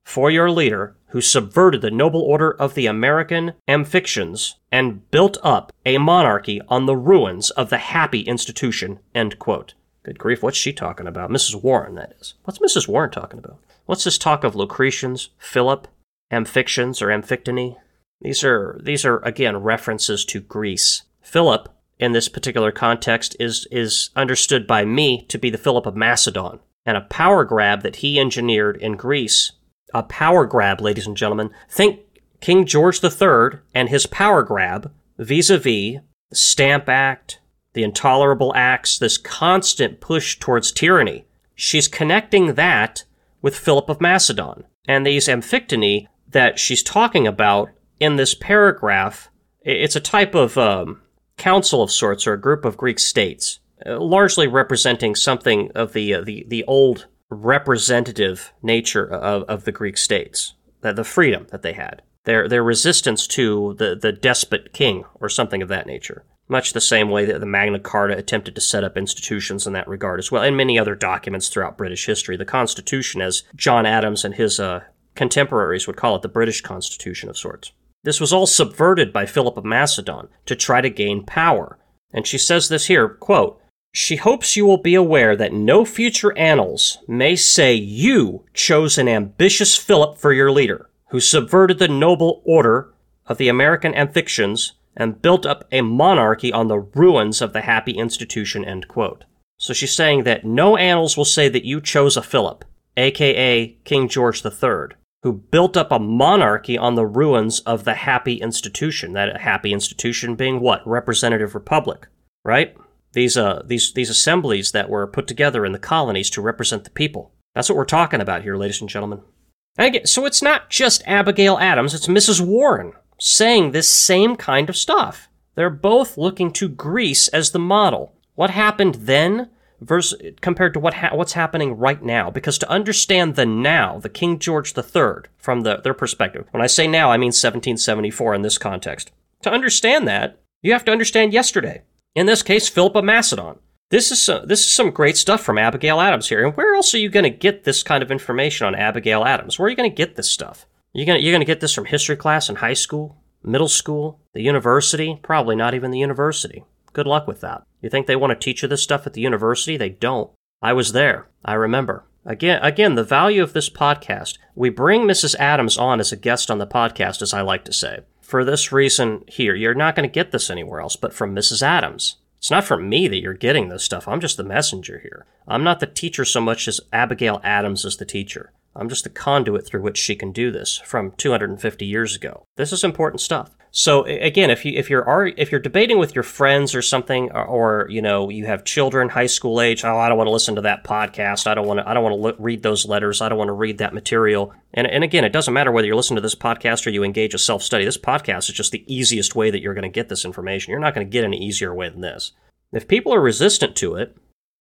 for your leader who subverted the noble order of the American Amphictyons and built up a monarchy on the ruins of the happy institution. End quote. Good grief, what's she talking about? Mrs. Warren, that is. What's Mrs. Warren talking about? What's this talk of Lucretians, Philip, Amphictyons, or Amphictyony? These are these are again references to Greece. Philip, in this particular context, is is understood by me to be the Philip of Macedon, and a power grab that he engineered in Greece. A power grab, ladies and gentlemen. Think King George III and his power grab vis-a-vis the Stamp Act, the Intolerable Acts, this constant push towards tyranny. She's connecting that with Philip of Macedon. And these amphictyony that she's talking about in this paragraph, it's a type of um, council of sorts or a group of Greek states, uh, largely representing something of the, uh, the, the old representative nature of, of the Greek states, the, the freedom that they had, their, their resistance to the, the despot king or something of that nature. Much the same way that the Magna Carta attempted to set up institutions in that regard as well, and many other documents throughout British history. The Constitution, as John Adams and his uh, contemporaries would call it, the British Constitution of sorts. This was all subverted by Philip of Macedon to try to gain power. And she says this here, quote, she hopes you will be aware that no future annals may say you chose an ambitious Philip for your leader, who subverted the noble order of the American Amphictyons and built up a monarchy on the ruins of the happy institution, end quote. So she's saying that no annals will say that you chose a Philip, aka King George III, who built up a monarchy on the ruins of the happy institution. That happy institution being what? Representative republic, right? These uh these these assemblies that were put together in the colonies to represent the people. That's what we're talking about here, ladies and gentlemen. And again, so it's not just Abigail Adams, it's Mrs. Warren saying this same kind of stuff. They're both looking to Greece as the model. What happened then versus compared to what ha- what's happening right now. Because to understand the now, the King George III, from the, their perspective, when I say now, I mean 1774 in this context. To understand that, you have to understand yesterday. In this case, Philip of Macedon. This is some, this is some great stuff from Abigail Adams here. And where else are you going to get this kind of information on Abigail Adams? Where are you going to get this stuff? You going you're going to get this from history class in high school, middle school, the university? Probably not even the university. Good luck with that. You think they want to teach you this stuff at the university? They don't. I was there. I remember. Again, again, the value of this podcast. We bring Mrs. Adams on as a guest on the podcast, as I like to say. For this reason here, you're not going to get this anywhere else but from Mrs. Adams. It's not from me that you're getting this stuff. I'm just the messenger here. I'm not the teacher so much as Abigail Adams is the teacher. I'm just the conduit through which she can do this from 250 years ago. This is important stuff. So again, if you if you're if you're debating with your friends or something, or, or, you know you have children high school age, oh, I don't want to listen to that podcast. I don't want to I don't want to read those letters. I don't want to read that material. And and again, it doesn't matter whether you're listening to this podcast or you engage a self study. This podcast is just the easiest way that you're going to get this information. You're not going to get any easier way than this. If people are resistant to it,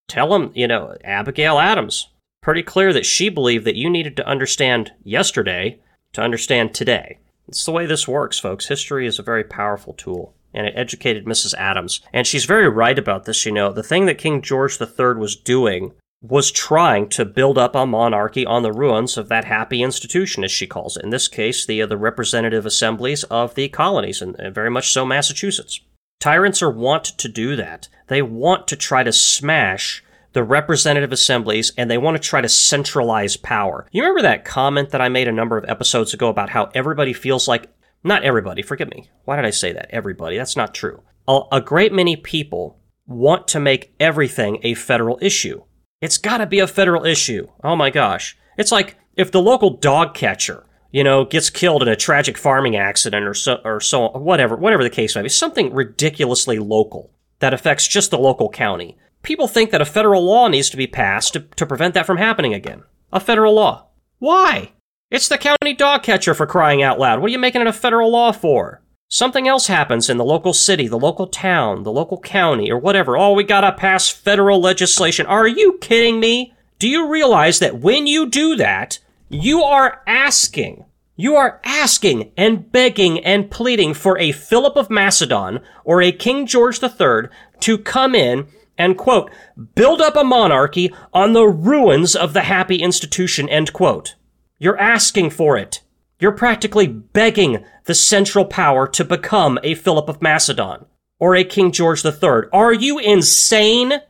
tell them. You know, Abigail Adams pretty clear that she believed that you needed to understand yesterday to understand today. It's the way this works, folks. History is a very powerful tool. And it educated Mrs. Adams. And she's very right about this, you know. The thing that King George III was doing was trying to build up a monarchy on the ruins of that happy institution, as she calls it. In this case, the, uh, the representative assemblies of the colonies, and, very much so Massachusetts. Tyrants are wont to do that. They want to try to smash the representative assemblies and they want to try to centralize power. You remember that comment that I made a number of episodes ago about how everybody feels like, not everybody, forgive me. Why did I say that? Everybody. That's not true. A, a great many people want to make everything a federal issue. It's gotta be a federal issue. Oh my gosh. It's like if the local dog catcher, you know, gets killed in a tragic farming accident or so, or so, whatever, whatever the case may be, something ridiculously local that affects just the local county people think that a federal law needs to be passed to, to prevent that from happening again. A federal law. Why? It's the county dog catcher for crying out loud. What are you making it a federal law for? Something else happens in the local city, the local town, the local county, or whatever. Oh, we gotta pass federal legislation. Are you kidding me? Do you realize that when you do that, you are asking, you are asking and begging and pleading for a Philip of Macedon or a King George III to come in and quote, build up a monarchy on the ruins of the happy institution, end quote. You're asking for it. You're practically begging the central power to become a Philip of Macedon or a King George III. Are you insane?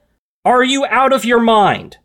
Are you out of your mind?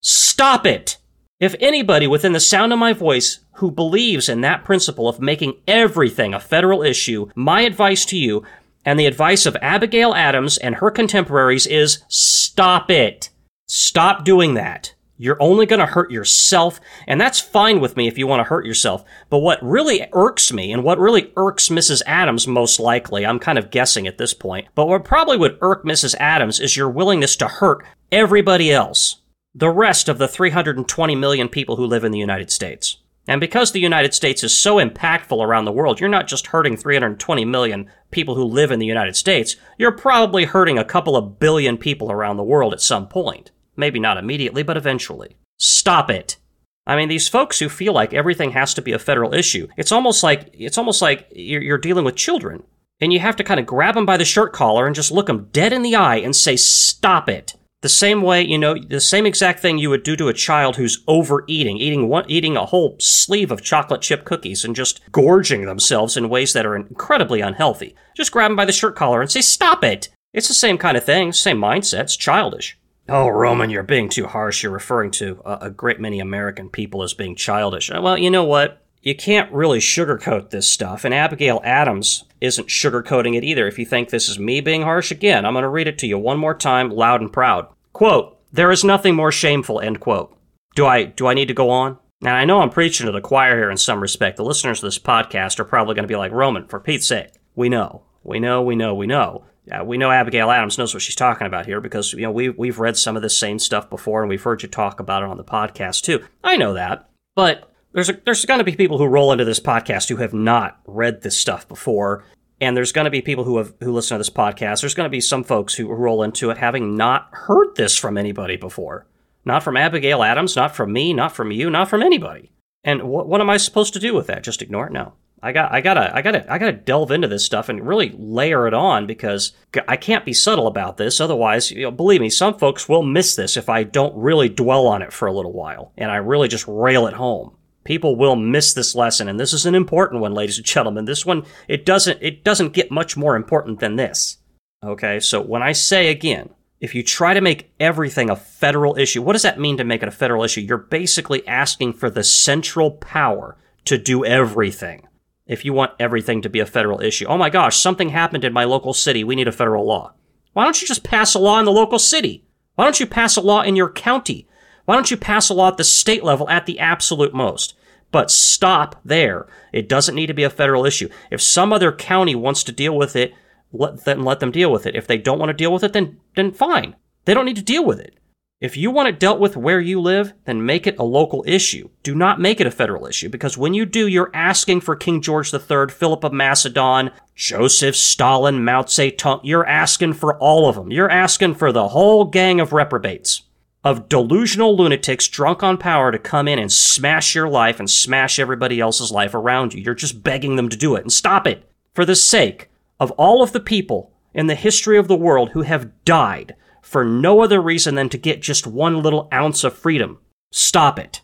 Stop it! If anybody within the sound of my voice who believes in that principle of making everything a federal issue, my advice to you and the advice of Abigail Adams and her contemporaries is stop it. Stop doing that. You're only going to hurt yourself, and that's fine with me if you want to hurt yourself. But what really irks me, and what really irks Mrs. Adams most likely, I'm kind of guessing at this point, but what probably would irk Mrs. Adams is your willingness to hurt everybody else. The rest of the 320 million people who live in the United States. And because the United States is so impactful around the world, you're not just hurting 320 million people who live in the United States, you're probably hurting a couple of billion people around the world at some point. Maybe not immediately, but eventually. Stop it. I mean, these folks who feel like everything has to be a federal issue, it's almost like, it's almost like you're, you're dealing with children. And you have to kind of grab them by the shirt collar and just look them dead in the eye and say, stop it. The same way, you know, the same exact thing you would do to a child who's overeating, eating one, eating a whole sleeve of chocolate chip cookies and just gorging themselves in ways that are incredibly unhealthy. Just grab them by the shirt collar and say, stop it! It's the same kind of thing, same mindset, it's childish. Oh, Roman, you're being too harsh. You're referring to a, a great many American people as being childish. Well, you know what? You can't really sugarcoat this stuff, and Abigail Adams isn't sugarcoating it either. If you think this is me being harsh, again, I'm going to read it to you one more time, loud and proud. Quote, there is nothing more shameful, end quote. Do I, do I need to go on? Now, I know I'm preaching to the choir here in some respect. The listeners of this podcast are probably going to be like, Roman, for Pete's sake. We know. We know, we know, we know. Uh, we know Abigail Adams knows what she's talking about here because, you know, we, we've read some of this same stuff before and we've heard you talk about it on the podcast too. I know that. But there's a, there's going to be people who roll into this podcast who have not read this stuff before, and there's going to be people who have who listen to this podcast. There's going to be some folks who roll into it having not heard this from anybody before, not from Abigail Adams, not from me, not from you, not from anybody. And what what am I supposed to do with that? Just ignore it? No. I got I gotta I gotta I gotta delve into this stuff and really layer it on because I can't be subtle about this. Otherwise, you know, believe me, some folks will miss this if I don't really dwell on it for a little while and I really just rail it home people will miss this lesson and this is an important one ladies and gentlemen. This one it doesn't it doesn't get much more important than this. Okay so when i say again if you try to make everything a federal issue what does that mean to make it a federal issue? You're basically asking for the central power to do everything. If you want everything to be a federal issue oh my gosh something happened in my local city we need a federal law. Why don't you just pass a law in the local city? Why don't you pass a law in your county why don't you pass a law at the state level at the absolute most? But stop there. It doesn't need to be a federal issue. If some other county wants to deal with it, let let them deal with it. If they don't want to deal with it, then then fine. They don't need to deal with it. If you want it dealt with where you live, then make it a local issue. Do not make it a federal issue because when you do, you're asking for King George III, Philip of Macedon, Joseph Stalin, Mao Zedong. You're asking for all of them. You're asking for the whole gang of reprobates, of delusional lunatics drunk on power to come in and smash your life and smash everybody else's life around you. You're just begging them to do it and stop it for the sake of all of the people in the history of the world who have died for no other reason than to get just one little ounce of freedom. Stop it.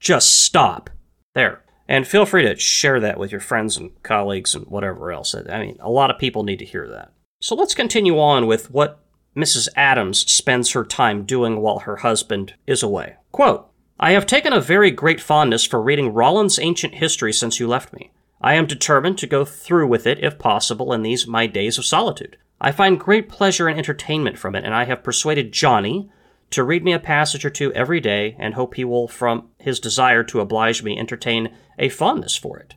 Just stop. There. And feel free to share that with your friends and colleagues and whatever else. I mean, a lot of people need to hear that. So let's continue on with what Mrs. Adams spends her time doing while her husband is away. Quote, I have taken a very great fondness for reading Rollin's ancient history since you left me. I am determined to go through with it if possible in these my days of solitude. I find great pleasure and entertainment from it, and I have persuaded Johnny to read me a passage or two every day, and hope he will, from his desire to oblige me, entertain a fondness for it.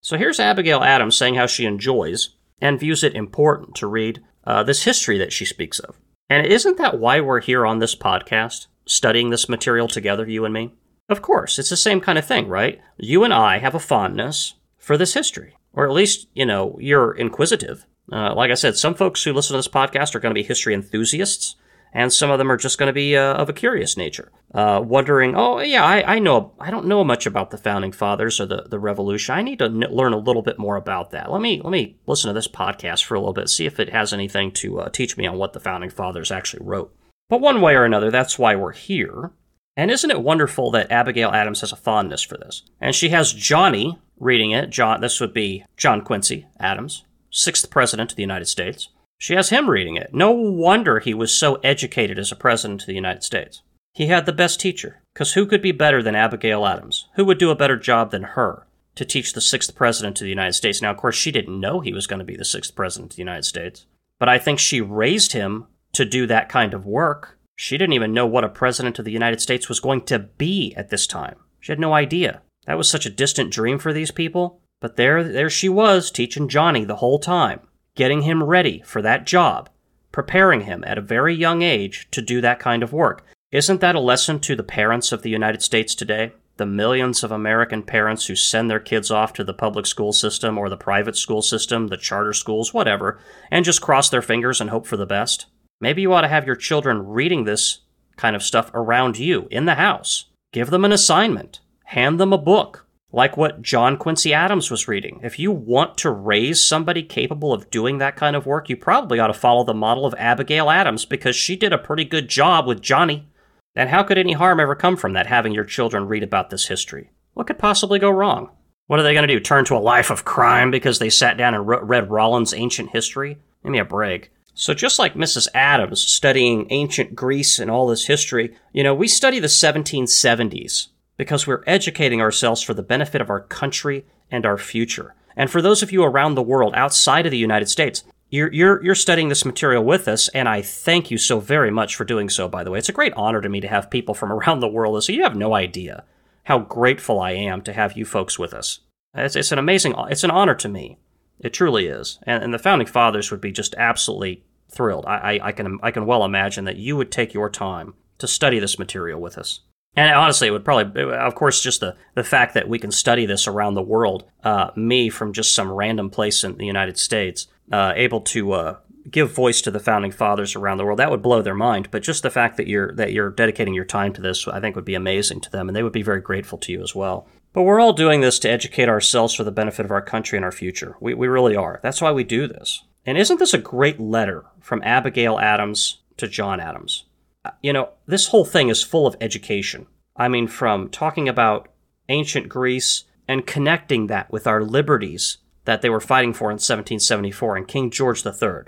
So here's Abigail Adams saying how she enjoys and views it important to read uh, this history that she speaks of. And isn't that why we're here on this podcast, studying this material together, you and me? Of course, it's the same kind of thing, right? You and I have a fondness for this history. Or at least, you know, you're inquisitive uh, like I said, some folks who listen to this podcast are going to be history enthusiasts, and some of them are just going to be uh, of a curious nature, uh, wondering, oh yeah, I, I, know, I don't know much about the founding fathers or the, the revolution. I need to n- learn a little bit more about that. Let me let me listen to this podcast for a little bit, see if it has anything to uh, teach me on what the founding fathers actually wrote. But one way or another, that's why we're here. And isn't it wonderful that Abigail Adams has a fondness for this? And she has Johnny reading it. John, this would be John Quincy Adams sixth president of the United States. She has him reading it. No wonder he was so educated as a president of the United States. He had the best teacher, because who could be better than Abigail Adams? Who would do a better job than her to teach the sixth president of the United States? Now, of course, she didn't know he was going to be the sixth president of the United States, but I think she raised him to do that kind of work. She didn't even know what a president of the United States was going to be at this time. She had no idea. That was such a distant dream for these people. But there, there she was, teaching Johnny the whole time, getting him ready for that job, preparing him at a very young age to do that kind of work. Isn't that a lesson to the parents of the United States today? The millions of American parents who send their kids off to the public school system or the private school system, the charter schools, whatever, and just cross their fingers and hope for the best? Maybe you ought to have your children reading this kind of stuff around you in the house. Give them an assignment. Hand them a book like what John Quincy Adams was reading. If you want to raise somebody capable of doing that kind of work, you probably ought to follow the model of Abigail Adams because she did a pretty good job with Johnny. And how could any harm ever come from that, having your children read about this history? What could possibly go wrong? What are they going to do? Turn to a life of crime because they sat down and read Rollin's ancient history? Give me a break. So, just like Mrs. Adams studying ancient Greece and all this history, you know, we study the 1770s because we're educating ourselves for the benefit of our country and our future. And for those of you around the world outside of the United States, you're, you're, you're studying this material with us, and I thank you so very much for doing so, by the way. It's a great honor to me to have people from [LAUGHS] around the world. So you have no idea how grateful I am to have you folks with us. It's, it's an amazing, it's an honor to me. It truly is. And, and the founding fathers would be just absolutely thrilled. I, I, I, can, I can well imagine that you would take your time to study this material with us. And honestly, it would probably, of course, just the, the fact that we can study this around the world, uh, me from just some random place in the United States, uh, able to uh, give voice to the founding fathers around the world, that would blow their mind. But just the fact that you're that you're dedicating your time to this, I think, would be amazing to them, and they would be very grateful to you as well. But we're all doing this to educate ourselves for the benefit of our country and our future. We, we really are. That's why we do this. And isn't this a great letter from Abigail Adams to John Adams? You know, this whole thing is full of education. I mean, from talking about ancient Greece and connecting that with our liberties that they were fighting for in 1774 and King George III,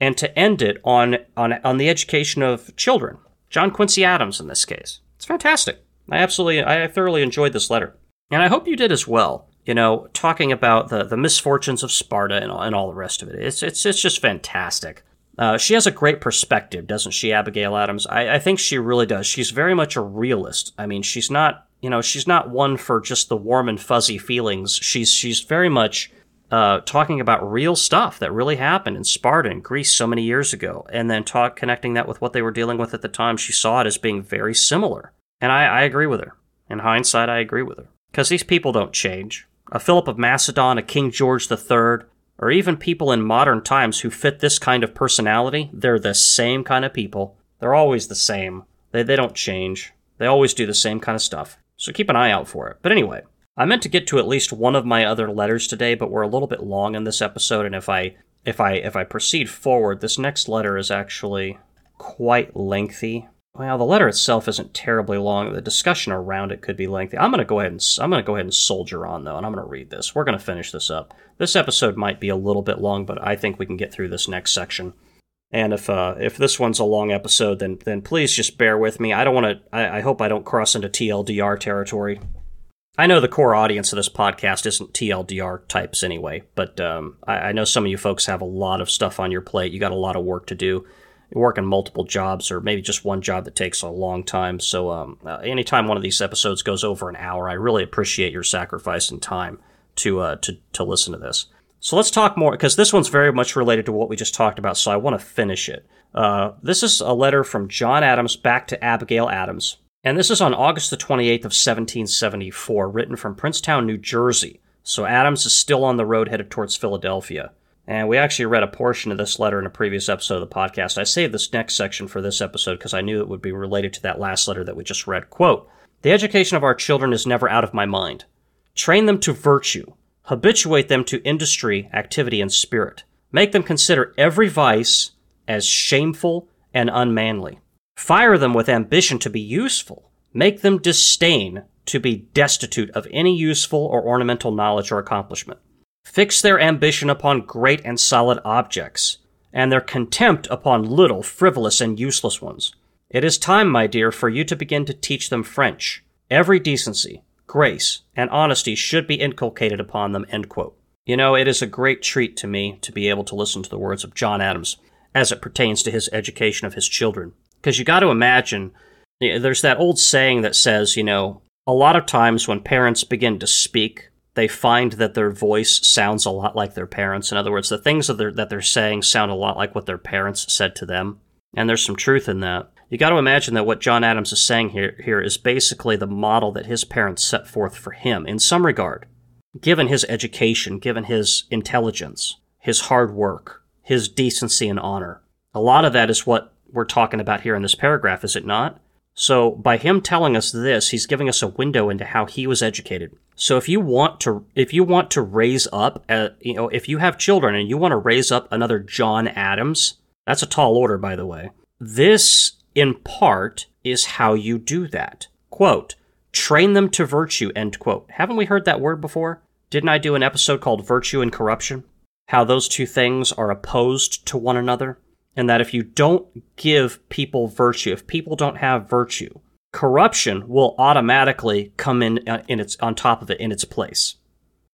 and to end it on, on, on the education of children. John Quincy Adams in this case. It's fantastic. I absolutely, I thoroughly enjoyed this letter. And I hope you did as well. You know, talking about the, the misfortunes of Sparta and all, and all the rest of it. It's, it's, it's just fantastic. Uh, she has a great perspective, doesn't she, Abigail Adams? I, I, think she really does. She's very much a realist. I mean, she's not you know, she's not one for just the warm and fuzzy feelings. She's she's very much uh, talking about real stuff that really happened in Sparta and Greece so many years ago, and then talk connecting that with what they were dealing with at the time. She saw it as being very similar, and I, I agree with her. In hindsight, I agree with her because these people don't change. A Philip of Macedon, a King George III, or even people in modern times who fit this kind of personality, they're the same kind of people. They're always the same. They, they don't change. They always do the same kind of stuff. So keep an eye out for it. But anyway, I meant to get to at least one of my other letters today, but we're a little bit long in this episode, and if I if I if I proceed forward, this next letter is actually quite lengthy. Well, the letter itself isn't terribly long. The discussion around it could be lengthy. I'm going to go ahead and I'm going to go ahead and soldier on though, and I'm going to read this. We're going to finish this up. This episode might be a little bit long, but I think we can get through this next section. And if uh, if this one's a long episode, then then please just bear with me. I don't want to. I, I, hope I don't cross into TLDR territory. I know the core audience of this podcast isn't TLDR types anyway, but um, I, I, know some of you folks have a lot of stuff on your plate. You got a lot of work to do. You work in multiple jobs, or maybe just one job that takes a long time. So um, uh, anytime one of these episodes goes over an hour, I really appreciate your sacrifice and time to uh, to to listen to this. So let's talk more because this one's very much related to what we just talked about. So I want to finish it. Uh, this is a letter from John Adams back to Abigail Adams, and this is on August the 28th of 1774, written from Princetown, New Jersey. So Adams is still on the road headed towards Philadelphia. And we actually read a portion of this letter in a previous episode of the podcast. I saved this next section for this episode because I knew it would be related to that last letter that we just read. Quote, The education of our children is never out of my mind. Train them to virtue, habituate them to industry, activity, and spirit. Make them consider every vice as shameful and unmanly. Fire them with ambition to be useful. Make them disdain to be destitute of any useful or ornamental knowledge or accomplishment. Fix their ambition upon great and solid objects, and their contempt upon little, frivolous, and useless ones. It is time, my dear, for you to begin to teach them French. Every decency, grace, and honesty should be inculcated upon them. End quote. You know, it is a great treat to me to be able to listen to the words of John Adams as it pertains to his education of his children. Because you got to imagine, there's that old saying that says, you know, a lot of times when parents begin to speak, they find that their voice sounds a lot like their parents. In other words, the things that they're, that they're saying sound a lot like what their parents said to them. And there's some truth in that. You got to imagine that what John Adams is saying here, here is basically the model that his parents set forth for him in some regard. Given his education, given his intelligence, his hard work, his decency and honor. A lot of that is what we're talking about here in this paragraph, is it not? So by him telling us this, he's giving us a window into how he was educated. So if you want to, if you want to raise up, a, uh, you know, if you have children and you want to raise up another John Adams, that's a tall order, by the way. This in part, is how you do that. Quote, train them to virtue, end quote. Haven't we heard that word before? Didn't I do an episode called Virtue and Corruption? How those two things are opposed to one another? And that if you don't give people virtue, if people don't have virtue, corruption will automatically come in uh, in its on top of it in its place.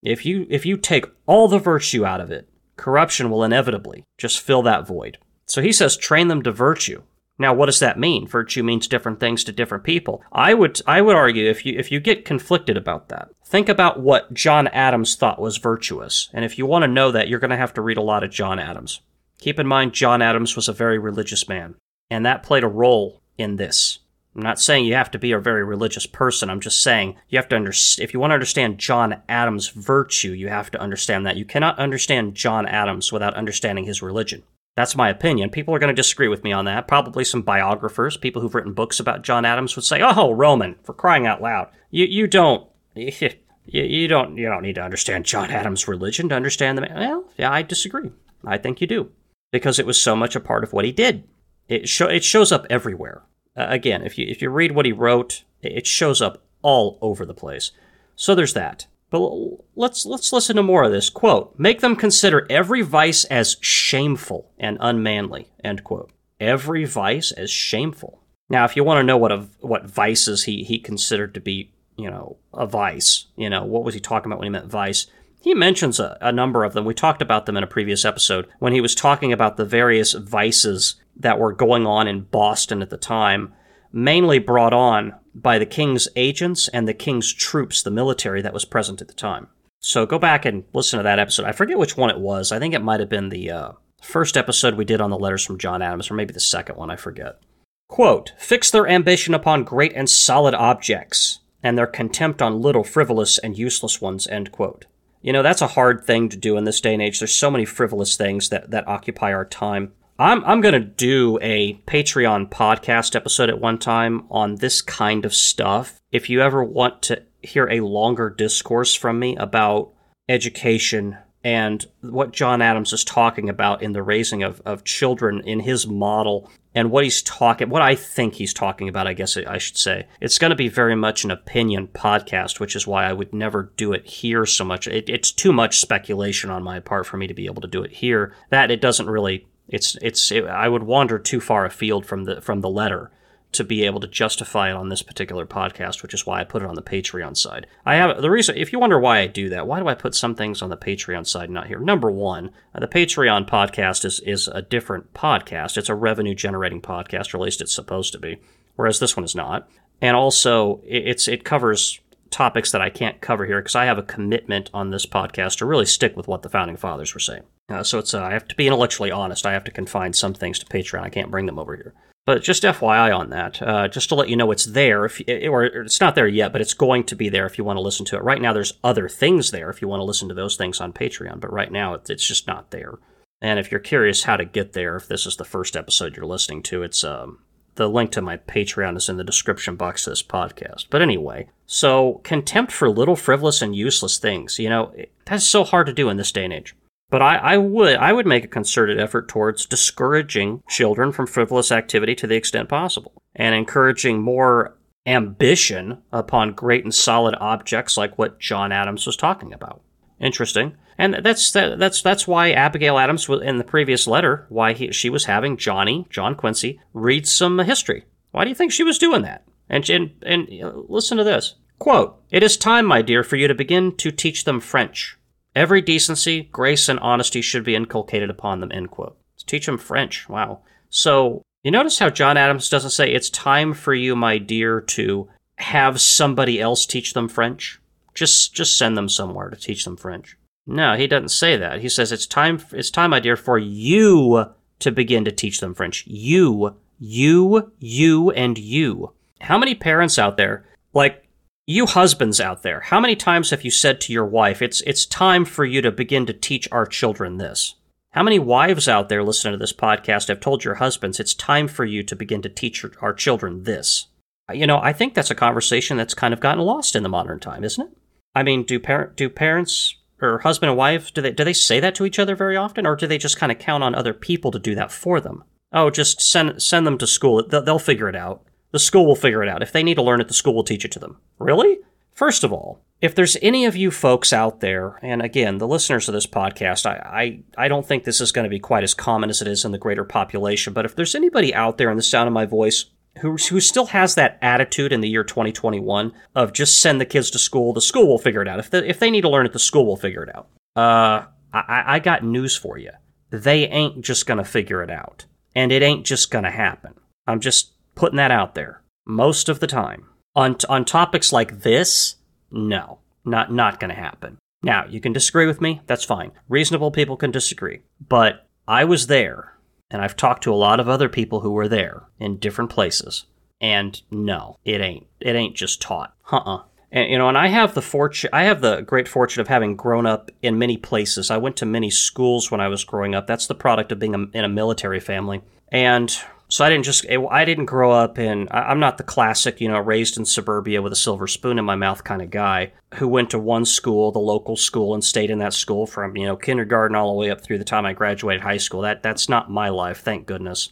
If you if you take all the virtue out of it, corruption will inevitably just fill that void. So he says train them to virtue. Now, what does that mean? Virtue means different things to different people. I would I would argue if you if you get conflicted about that, think about what John Adams thought was virtuous. And if you want to know that, you're going to have to read a lot of John Adams. Keep in mind John Adams was a very religious man, and that played a role in this. I'm not saying you have to be a very religious person. I'm just saying you have to understand, if you want to understand John Adams' virtue, you have to understand that. You cannot understand John Adams without understanding his religion. That's my opinion. People are going to disagree with me on that. Probably some biographers, people who've written books about John Adams would say, "Oh, Roman, for crying out loud. You you don't [LAUGHS] you, you don't you don't need to understand John Adams' religion to understand the man." Well, yeah, I disagree. I think you do. Because it was so much a part of what he did. It show, it shows up everywhere. Uh, again, if you if you read what he wrote, it shows up all over the place. So there's that. But let's let's listen to more of this quote. Make them consider every vice as shameful and unmanly. End quote. Every vice as shameful. Now, if you want to know what a, what vices he he considered to be, you know, a vice, you know, what was he talking about when he meant vice? He mentions a, a number of them. We talked about them in a previous episode when he was talking about the various vices that were going on in Boston at the time, mainly brought on by the king's agents and the king's troops, the military that was present at the time. So go back and listen to that episode. I forget which one it was. I think it might have been the uh, first episode we did on the letters from John Adams, or maybe the second one, I forget. Quote, fix their ambition upon great and solid objects, and their contempt on little frivolous and useless ones, end quote. You know, that's a hard thing to do in this day and age. There's so many frivolous things that, that occupy our time. I'm, I'm to do a Patreon podcast episode at one time on this kind of stuff. If you ever want to hear a longer discourse from me about education and what John Adams is talking about in the raising of, of children in his model and what he's talking, what I think he's talking about, I guess I should say. It's going to be very much an opinion podcast, which is why I would never do it here so much. It, it's too much speculation on my part for me to be able to do it here. That it doesn't really, it's, it's, it, I would wander too far afield from the, from the letter to be able to justify it on this particular podcast, which is why I put it on the Patreon side. I have the reason, if you wonder why I do that, why do I put some things on the Patreon side, not here? Number one, uh, the Patreon podcast is, is a different podcast. It's a revenue generating podcast, or at least it's supposed to be, whereas this one is not. And also, it's, it covers topics that I can't cover here because I have a commitment on this podcast to really stick with what the founding fathers were saying. Uh, so it's uh, I have to be intellectually honest. I have to confine some things to Patreon. I can't bring them over here. But just FYI on that, uh, just to let you know it's there, if, or it's not there yet, but it's going to be there if you want to listen to it. Right now, there's other things there if you want to listen to those things on Patreon, but right now it's just not there. And if you're curious how to get there, if this is the first episode you're listening to, it's um, the link to my Patreon is in the description box of this podcast. But anyway, so contempt for little frivolous and useless things, you know, that's so hard to do in this day and age. But I, I, would I would make a concerted effort towards discouraging children from frivolous activity to the extent possible, and encouraging more ambition upon great and solid objects like what John Adams was talking about. Interesting, and that's that, that's that's why Abigail Adams in the previous letter why he, she was having Johnny John Quincy read some history. Why do you think she was doing that? And and and uh, listen to this quote: "It is time, my dear, for you to begin to teach them French." Every decency, grace, and honesty should be inculcated upon them, end quote. Let's teach them French. Wow. So, you notice how John Adams doesn't say, it's time for you, my dear, to have somebody else teach them French? Just, just send them somewhere to teach them French. No, he doesn't say that. He says, it's time, it's time, my dear, for you to begin to teach them French. You, you, you, and you. How many parents out there, like, you husbands out there, how many times have you said to your wife, it's, it's time for you to begin to teach our children this? How many wives out there listening to this podcast have told your husbands, it's time for you to begin to teach our children this? You know, I think that's a conversation that's kind of gotten lost in the modern time, isn't it? I mean, do parent do parents or husband and wife do they do they say that to each other very often, or do they just kind of count on other people to do that for them? Oh, just send send them to school; they'll, they'll figure it out. The school will figure it out. If they need to learn it, the school will teach it to them. Really? First of all, if there's any of you folks out there, and again, the listeners of this podcast, I, I, I don't think this is going to be quite as common as it is in the greater population, but if there's anybody out there in the sound of my voice who, who still has that attitude in the year 2021 of just send the kids to school, the school will figure it out. If, the, if they need to learn it, the school will figure it out. Uh, I, I got news for you. They ain't just going to figure it out. And it ain't just going to happen. I'm just putting that out there most of the time. On, on topics like this, no, not, not going to happen. Now, you can disagree with me, that's fine. Reasonable people can disagree. But I was there, and I've talked to a lot of other people who were there in different places. And no, it ain't. It ain't just taught. Uh-uh. And, you know, and I have the fortune, I have the great fortune of having grown up in many places. I went to many schools when I was growing up. That's the product of being a, in a military family. And so I didn't just I didn't grow up in I'm not the classic you know raised in suburbia with a silver spoon in my mouth kind of guy who went to one school the local school and stayed in that school from you know kindergarten all the way up through the time I graduated high school that that's not my life thank goodness.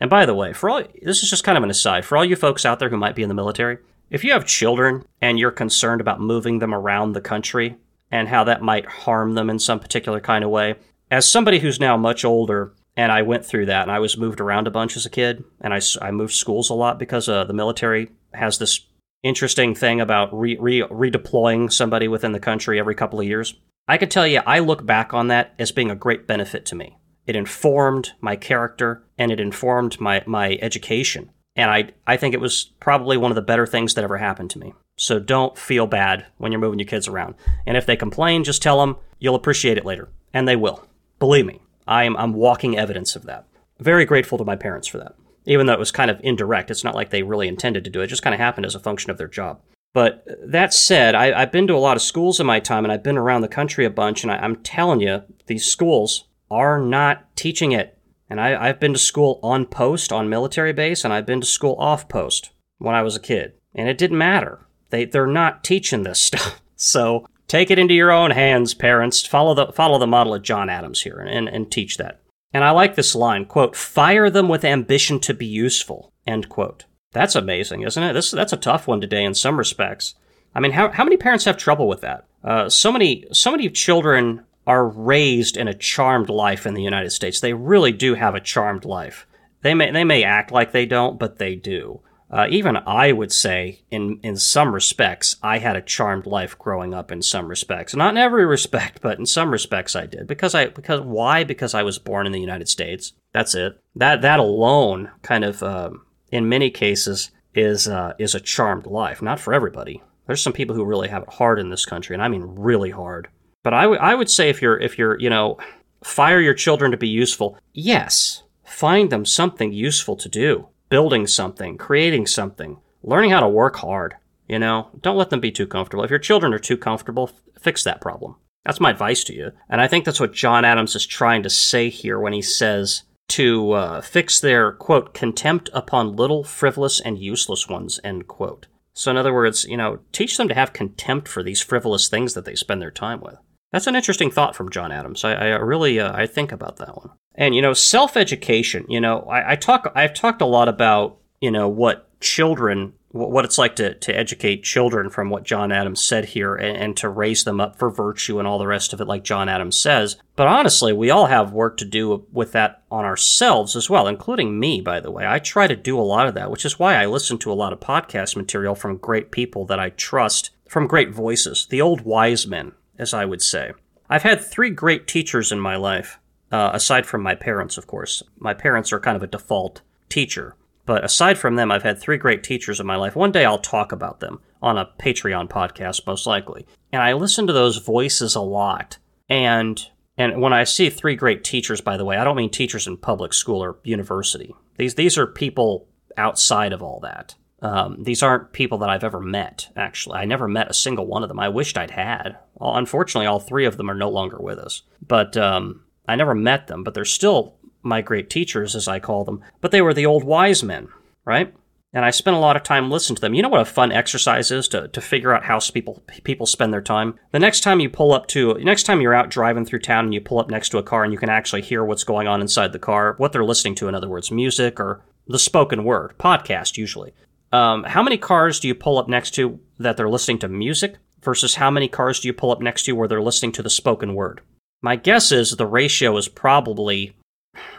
And by the way, for all this is just kind of an aside for all you folks out there who might be in the military, if you have children and you're concerned about moving them around the country and how that might harm them in some particular kind of way, as somebody who's now much older and I went through that, and I was moved around a bunch as a kid, and I, I moved schools a lot because uh, the military has this interesting thing about re, re, redeploying somebody within the country every couple of years. I could tell you, I look back on that as being a great benefit to me. It informed my character and it informed my, my education. And I, I think it was probably one of the better things that ever happened to me. So don't feel bad when you're moving your kids around. And if they complain, just tell them you'll appreciate it later. And they will. Believe me, I am, I'm walking evidence of that. Very grateful to my parents for that. Even though it was kind of indirect, it's not like they really intended to do it. It just kind of happened as a function of their job. But uh, that said, I, have been to a lot of schools in my time and I've been around the country a bunch, and I, am telling you, these schools are not teaching it. And I, I've been to school on post, on military base, and I've been to school off post when I was a kid. And it didn't matter. They, they're not teaching this [LAUGHS] stuff. So take it into your own hands, parents. Follow the, follow the model of John Adams here and, and teach that. And I like this line, quote, fire them with ambition to be useful, end quote. That's amazing, isn't it? This that's a tough one today in some respects. I mean, how how many parents have trouble with that? Uh, so many so many children are raised in a charmed life in the United States. They really do have a charmed life. They may they may act like they don't, but they do. Uh, even I would say, in in some respects, I had a charmed life growing up. In some respects, not in every [LAUGHS] respect, but in some respects, I did. Because I because why? Because I was born in the United States. That's it. That that alone kind of um, in many cases is uh, is a charmed life. Not for everybody. There's some people who really have it hard in this country, and I mean really hard. But I, w- I would say if you're if you're you know fire your children to be useful, yes, find them something useful to do, building something, creating something, learning how to work hard. You know, don't let them be too comfortable. If your children are too comfortable, fix that problem. That's my advice to you. And I think that's what John Adams is trying to say here when he says to uh, fix their, quote, contempt upon little, frivolous, and useless ones, end quote. So, in other words, you know, teach them to have contempt for these frivolous things that they spend their time with. That's an interesting thought from John Adams. I, I really, uh, I think about that one. And you know, self education. You know, I, I talk, I've talked a lot about you know what children what it's like to, to educate children from what John Adams said here and, and, to raise them up for virtue and all the rest of it, like John Adams says. But honestly, we all have work to do with that on ourselves as well, including me, by the way. I try to do a lot of that, which is why I listen to a lot of podcast material from great people that I trust, from great voices, the old wise men, as I would say. I've had three great teachers in my life, uh, aside from my parents, of course. My parents are kind of a default teacher. But aside from them, I've had three great teachers in my life. One day I'll talk about them on a Patreon podcast, most likely. And I listen to those voices a lot. And and when I see three great teachers, by the way, I don't mean teachers in public school or university. These these are people outside of all that. Um, these aren't people that I've ever met. Actually, I never met a single one of them. I wished I'd had. Well, unfortunately, all three of them are no longer with us. But um, I never met them. But they're still my great teachers, as I call them, but they were the old wise men, right? And I spent a lot of time listening to them. You know what a fun exercise is to, to figure out how people people spend their time. The next time you pull up to, next time you're out driving through town and you pull up next to a car and you can actually hear what's going on inside the car, what they're listening to, in other words, music or the spoken word, podcast usually. Um, how many cars do you pull up next to that they're listening to music versus how many cars do you pull up next to where they're listening to the spoken word? My guess is the ratio is probably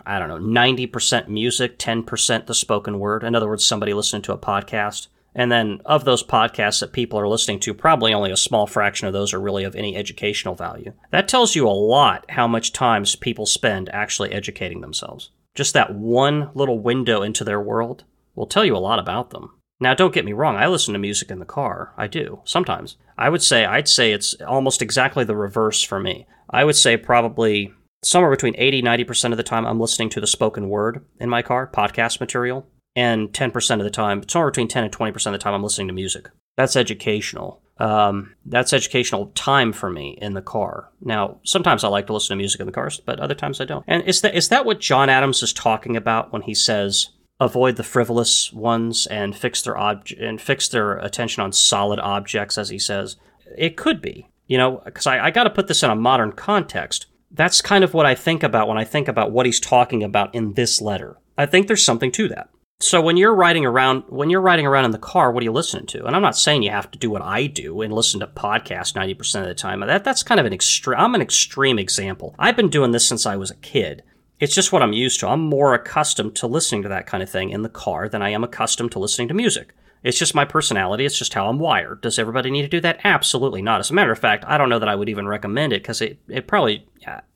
I don't know, 90% music, 10% the spoken word. In other words, somebody listening to a podcast. And then of those podcasts that people are listening to, probably only a small fraction of those are really of any educational value. That tells you a lot how much time people spend actually educating themselves. Just that one little window into their world will tell you a lot about them. Now, don't get me wrong, I listen to music in the car. I do, sometimes. I would say, I'd say it's almost exactly the reverse for me. I would say probably somewhere between 80 90% of the time i'm listening to the spoken word in my car podcast material and 10% of the time somewhere between 10 and 20% of the time i'm listening to music that's educational um, that's educational time for me in the car now sometimes i like to listen to music in the car, but other times i don't and is that is that what john adams is talking about when he says avoid the frivolous ones and fix their ob- and fix their attention on solid objects as he says it could be you know because I, I got to put this in a modern context that's kind of what I think about when I think about what he's talking about in this letter. I think there's something to that. So when you're riding around, when you're riding around in the car, what are you listening to? And I'm not saying you have to do what I do and listen to podcasts 90% of the time. That that's kind of an extreme. I'm an extreme example. I've been doing this since I was a kid. It's just what I'm used to. I'm more accustomed to listening to that kind of thing in the car than I am accustomed to listening to music. It's just my personality. It's just how I'm wired. Does everybody need to do that? Absolutely not. As a matter of fact, I don't know that I would even recommend it because it, it probably,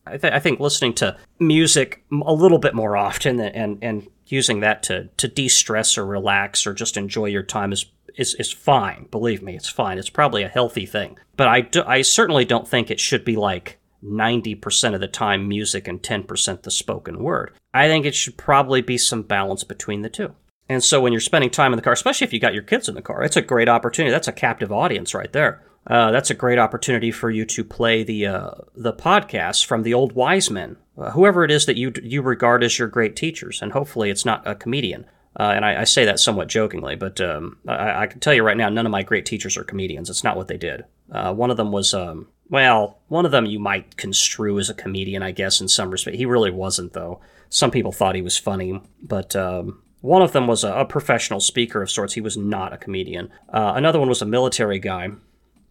I, th- I think listening to music a little bit more often and, and using that to to de-stress or relax or just enjoy your time is is, is fine. Believe me, it's fine. It's probably a healthy thing. But I, do, I certainly don't think it should be like 90% of the time music and 10% the spoken word. I think it should probably be some balance between the two. And so when you're spending time in the car, especially if you got your kids in the car, it's a great opportunity. That's a captive audience right there. Uh, that's a great opportunity for you to play the uh, the podcast from the old wise men, uh, whoever it is that you you regard as your great teachers, and hopefully it's not a comedian. Uh, and I, I, say that somewhat jokingly, but um, I, I, can tell you right now, none of my great teachers are comedians. It's not what they did. Uh, one of them was, um, well, one of them you might construe as a comedian, I guess, in some respect. He really wasn't, though. Some people thought he was funny, but um, one of them was a, a, professional speaker of sorts. He was not a comedian. Uh, another one was a military guy,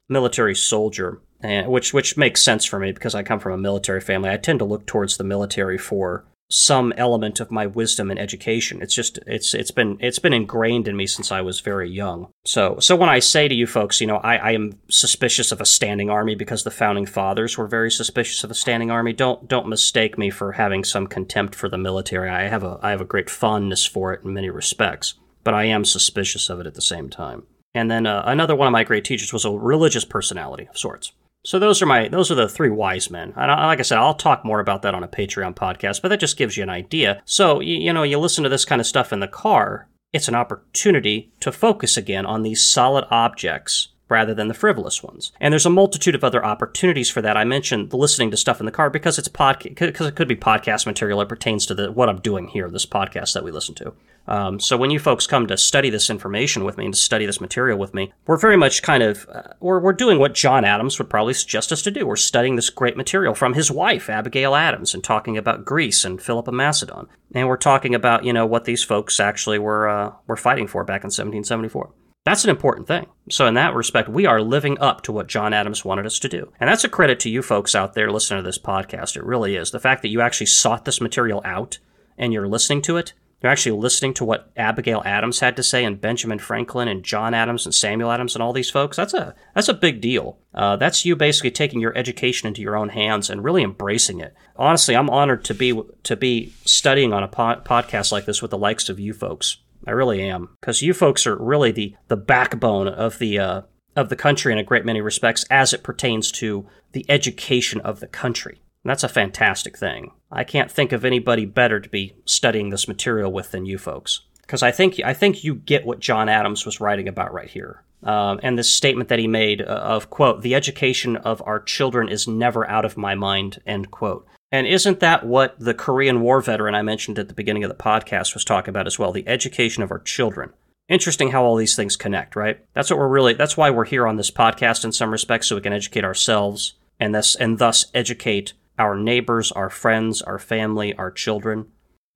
military soldier, and, which which makes sense for me because I come from a military family. I tend to look towards the military for some element of my wisdom and education. It's just it's it's been it's been ingrained in me since I was very young. So so when I say to you folks, you know, I, I am suspicious of a standing army because the founding fathers were very suspicious of a standing army. Don't don't mistake me for having some contempt for the military. I have a I have a great fondness for it in many respects, but I am suspicious of it at the same time. And then uh, another one of my great teachers was a religious personality of sorts. So those are my those are the three wise men. And like I said, I'll talk more about that on a Patreon podcast, but that just gives you an idea. So you, you know, you listen to this kind of stuff in the car, it's an opportunity to focus again on these solid objects rather than the frivolous ones. And there's a multitude of other opportunities for that. I mentioned listening to stuff in the car because it's pod because it could be podcast material. It pertains to the what I'm doing here, this podcast that we listen to. Um, so when you folks come to study this information with me and to study this material with me, we're very much kind of uh, we're we're doing what John Adams would probably suggest us to do. We're studying this great material from his wife Abigail Adams and talking about Greece and Philip of Macedon, and we're talking about you know what these folks actually were uh, were fighting for back in 1774. That's an important thing. So, in that respect, we are living up to what John Adams wanted us to do. And that's a credit to you folks out there listening to this podcast. It really is. The fact that you actually sought this material out and you're listening to it, you're actually listening to what Abigail Adams had to say and Benjamin Franklin and John Adams and Samuel Adams and all these folks. That's a that's a big deal. Uh, that's you basically taking your education into your own hands and really embracing it. Honestly, I'm honored to be to be studying on a po- podcast like this with the likes of you folks. I really am, because you folks are really the the backbone of the uh, of the country in a great many respects, as it pertains to the education of the country. That's a fantastic thing. I can't think of anybody better to be studying this material with than you folks, because I think I think you get what John Adams was writing about right here. Um, and this statement that he made uh, of quote the education of our children is never out of my mind end quote and isn't that what the Korean War veteran I mentioned at the beginning of the podcast was talking about as well? The education of our children. Interesting how all these things connect, right? That's what we're really that's why we're here on this podcast in some respects, so we can educate ourselves and thus and thus educate our neighbors, our friends, our family, our children.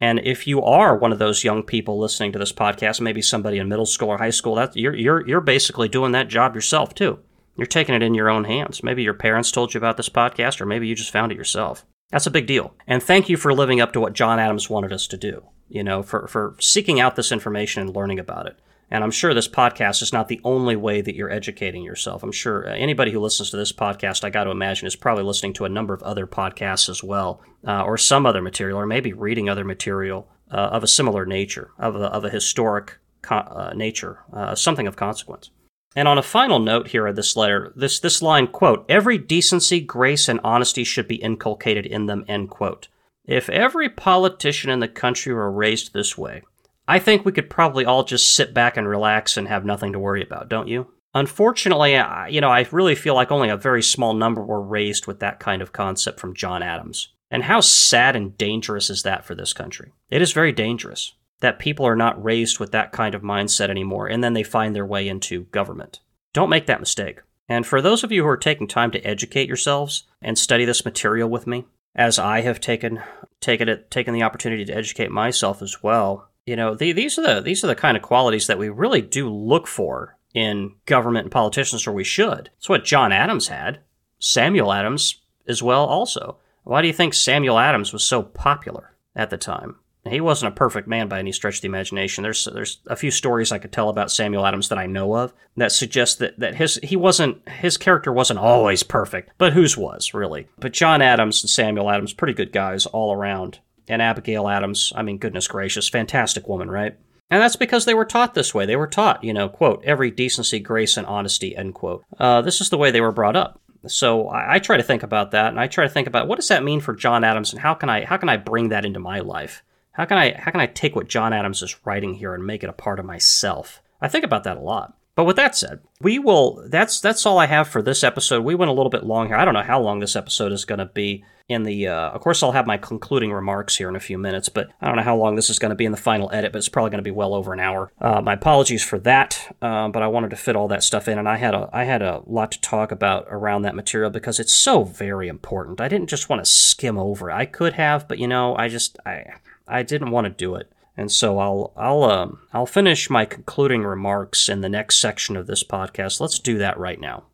And if you are one of those young people listening to this podcast, maybe somebody in middle school or high school, that you're you're you're basically doing that job yourself too. You're taking it in your own hands. Maybe your parents told you about this podcast, or maybe you just found it yourself. That's a big deal. And thank you for living up to what John Adams wanted us to do, you know, for, for seeking out this information and learning about it. And I'm sure this podcast is not the only way that you're educating yourself. I'm sure uh, anybody who listens to this podcast, I got to imagine, is probably listening to a number of other podcasts as well, uh, or some other material, or maybe reading other material uh, of a similar nature, of a, of a historic co- uh, nature, uh, something of consequence. And on a final note here of this letter, this, this line, quote, every decency, grace, and honesty should be inculcated in them, end quote. If every politician in the country were raised this way, I think we could probably all just sit back and relax and have nothing to worry about, don't you? Unfortunately, I, you know, I really feel like only a very small number were raised with that kind of concept from John Adams. And how sad and dangerous is that for this country? It is very dangerous that people are not raised with that kind of mindset anymore, and then they find their way into government. Don't make that mistake. And for those of you who are taking time to educate yourselves and study this material with me, as I have taken taken it taken the opportunity to educate myself as well, you know, the, these are the these are the kind of qualities that we really do look for in government and politicians, or we should. It's what John Adams had, Samuel Adams as well. Also, why do you think Samuel Adams was so popular at the time? He wasn't a perfect man by any stretch of the imagination. There's there's a few stories I could tell about Samuel Adams that I know of that suggest that, that his he wasn't his character wasn't always perfect, but whose was really. But John Adams and Samuel Adams, pretty good guys all around. And Abigail Adams, I mean, goodness gracious, fantastic woman, right? And that's because they were taught this way. They were taught, you know, quote, every decency, grace, and honesty, end quote. Uh, this is the way they were brought up. So I, I, try to think about that, and I try to think about what does that mean for John Adams, and how can I how can I bring that into my life? How can I how can I take what John Adams is writing here and make it a part of myself? I think about that a lot. But with that said, we will. That's that's all I have for this episode. We went a little bit long here. I don't know how long this episode is going to be. In the, uh, of course, I'll have my concluding remarks here in a few minutes, but I don't know how long this is going to be in the final edit. But it's probably going to be well over an hour. Uh, my apologies for that, uh, but I wanted to fit all that stuff in, and I had a I had a lot to talk about around that material because it's so very important. I didn't just want to skim over. it. I could have, but you know, I just I I didn't want to do it. And so I'll I'll um, I'll finish my concluding remarks in the next section of this podcast. Let's do that right now.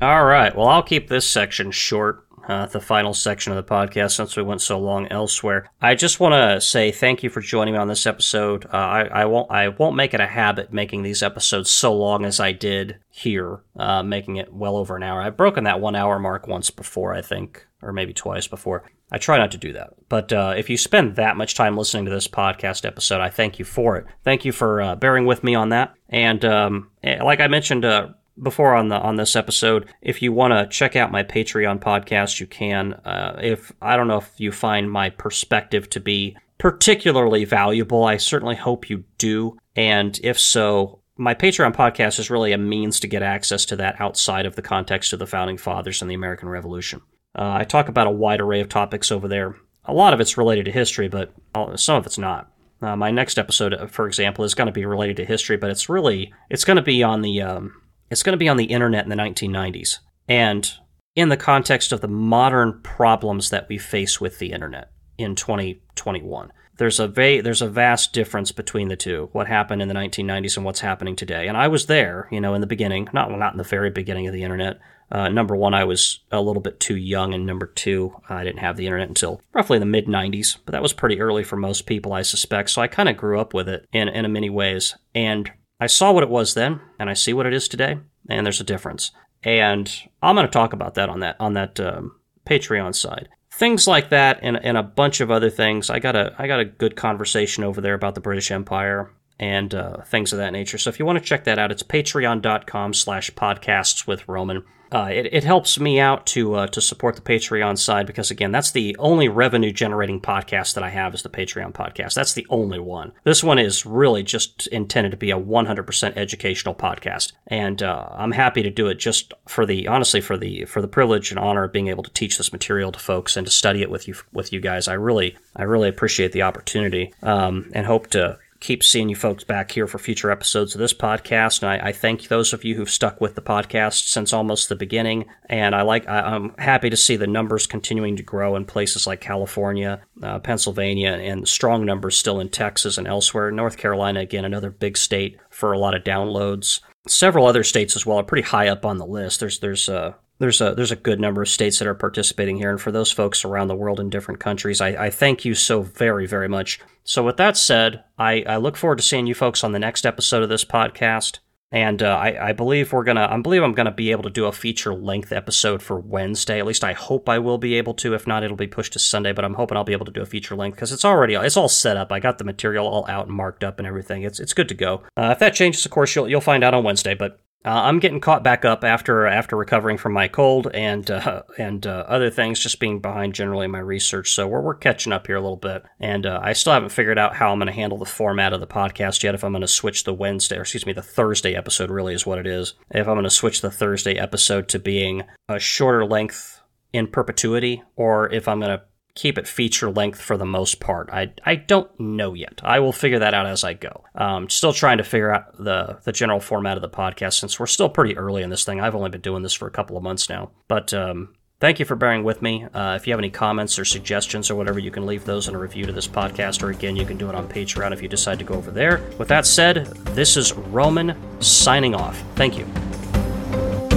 All right. Well, I'll keep this section short. Uh, the final section of the podcast since we went so long elsewhere. I just want to say thank you for joining me on this episode. Uh, I, I, won't I won't make it a habit making these episodes so long as I did here, uh, making it well over an hour. I've broken that one hour mark once before, I think, or maybe twice before. I try not to do that. But uh, if you spend that much time listening to this podcast episode, I thank you for it. Thank you for uh, bearing with me on that. And um, eh, like I mentioned uh, before on the on this episode, if you want to check out my Patreon podcast, you can. Uh, if I don't know if you find my perspective to be particularly valuable, I certainly hope you do. And if so, my Patreon podcast is really a means to get access to that outside of the context of the founding fathers and the American Revolution. Uh, I talk about a wide array of topics over there. A lot of it's related to history, but some of it's not. Uh, my next episode, uh, for example, is going to be related to history, but it's really it's going to be on the um, it's going to be on the internet in the 1990s, and in the context of the modern problems that we face with the internet in 2021. There's a va- there's a vast difference between the two. What happened in the 1990s and what's happening today. And I was there, you know, in the beginning, not well, not in the very beginning of the internet, uh, number one, I was a little bit too young, and number two, I didn't have the internet until roughly the mid 90s, but that was pretty early for most people, I suspect. So I kind of grew up with it in, in many ways. And I saw what it was then, and I see what it is today, and there's a difference. And I'm going to talk about that on that on that um, Patreon side. Things like that, and, and a bunch of other things. I got a I got a good conversation over there about the British Empire and uh, things of that nature. So if you want to check that out, it's patreon.com slash podcasts with Roman. Uh, it, it helps me out to uh, to support the Patreon side because again, that's the only revenue generating podcast that I have is the Patreon podcast. That's the only one. This one is really just intended to be a 100% educational podcast, and uh, I'm happy to do it just for the honestly for the for the privilege and honor of being able to teach this material to folks and to study it with you with you guys. I really I really appreciate the opportunity um, and hope to keep seeing you folks back here for future episodes of this podcast. And I, I, thank those of you who've stuck with the podcast since almost the beginning. And I like, I, am happy to see the numbers continuing to grow in places like California, uh, Pennsylvania, and strong numbers still in Texas and elsewhere. North Carolina, again, another big state for a lot of downloads. Several other states as well are pretty high up on the list. There's, there's, uh, there's a there's a good number of states that are participating here, and for those folks around the world in different countries, I, I thank you so very very much. So with that said, I, I look forward to seeing you folks on the next episode of this podcast, and uh, I, I believe we're gonna I believe I'm gonna be able to do a feature length episode for Wednesday. At least I hope I will be able to. If not, it'll be pushed to Sunday. But I'm hoping I'll be able to do a feature length because it's already it's all set up. I got the material all out and marked up and everything. It's it's good to go. Uh, if that changes, of course, you'll you'll find out on Wednesday. But uh, I'm getting caught back up after after recovering from my cold and uh, and uh, other things, just being behind generally in my research. So we're, we're catching up here a little bit, and uh, I still haven't figured out how I'm going to handle the format of the podcast yet. If I'm going to switch the Wednesday, or excuse me, the Thursday episode, really is what it is. If I'm going to switch the Thursday episode to being a shorter length in perpetuity, or if I'm going to keep it feature length for the most part. I, I don't know yet. I will figure that out as I go. Um, still trying to figure out the, the general format of the podcast since we're still pretty early in this thing. I've only been doing this for a couple of months now. But um, thank you for bearing with me. Uh, if you have any comments or suggestions or whatever, you can leave those in a review to this podcast, or again, you can do it on Patreon if you decide to go over there. With that said, this is Roman signing off. Thank you.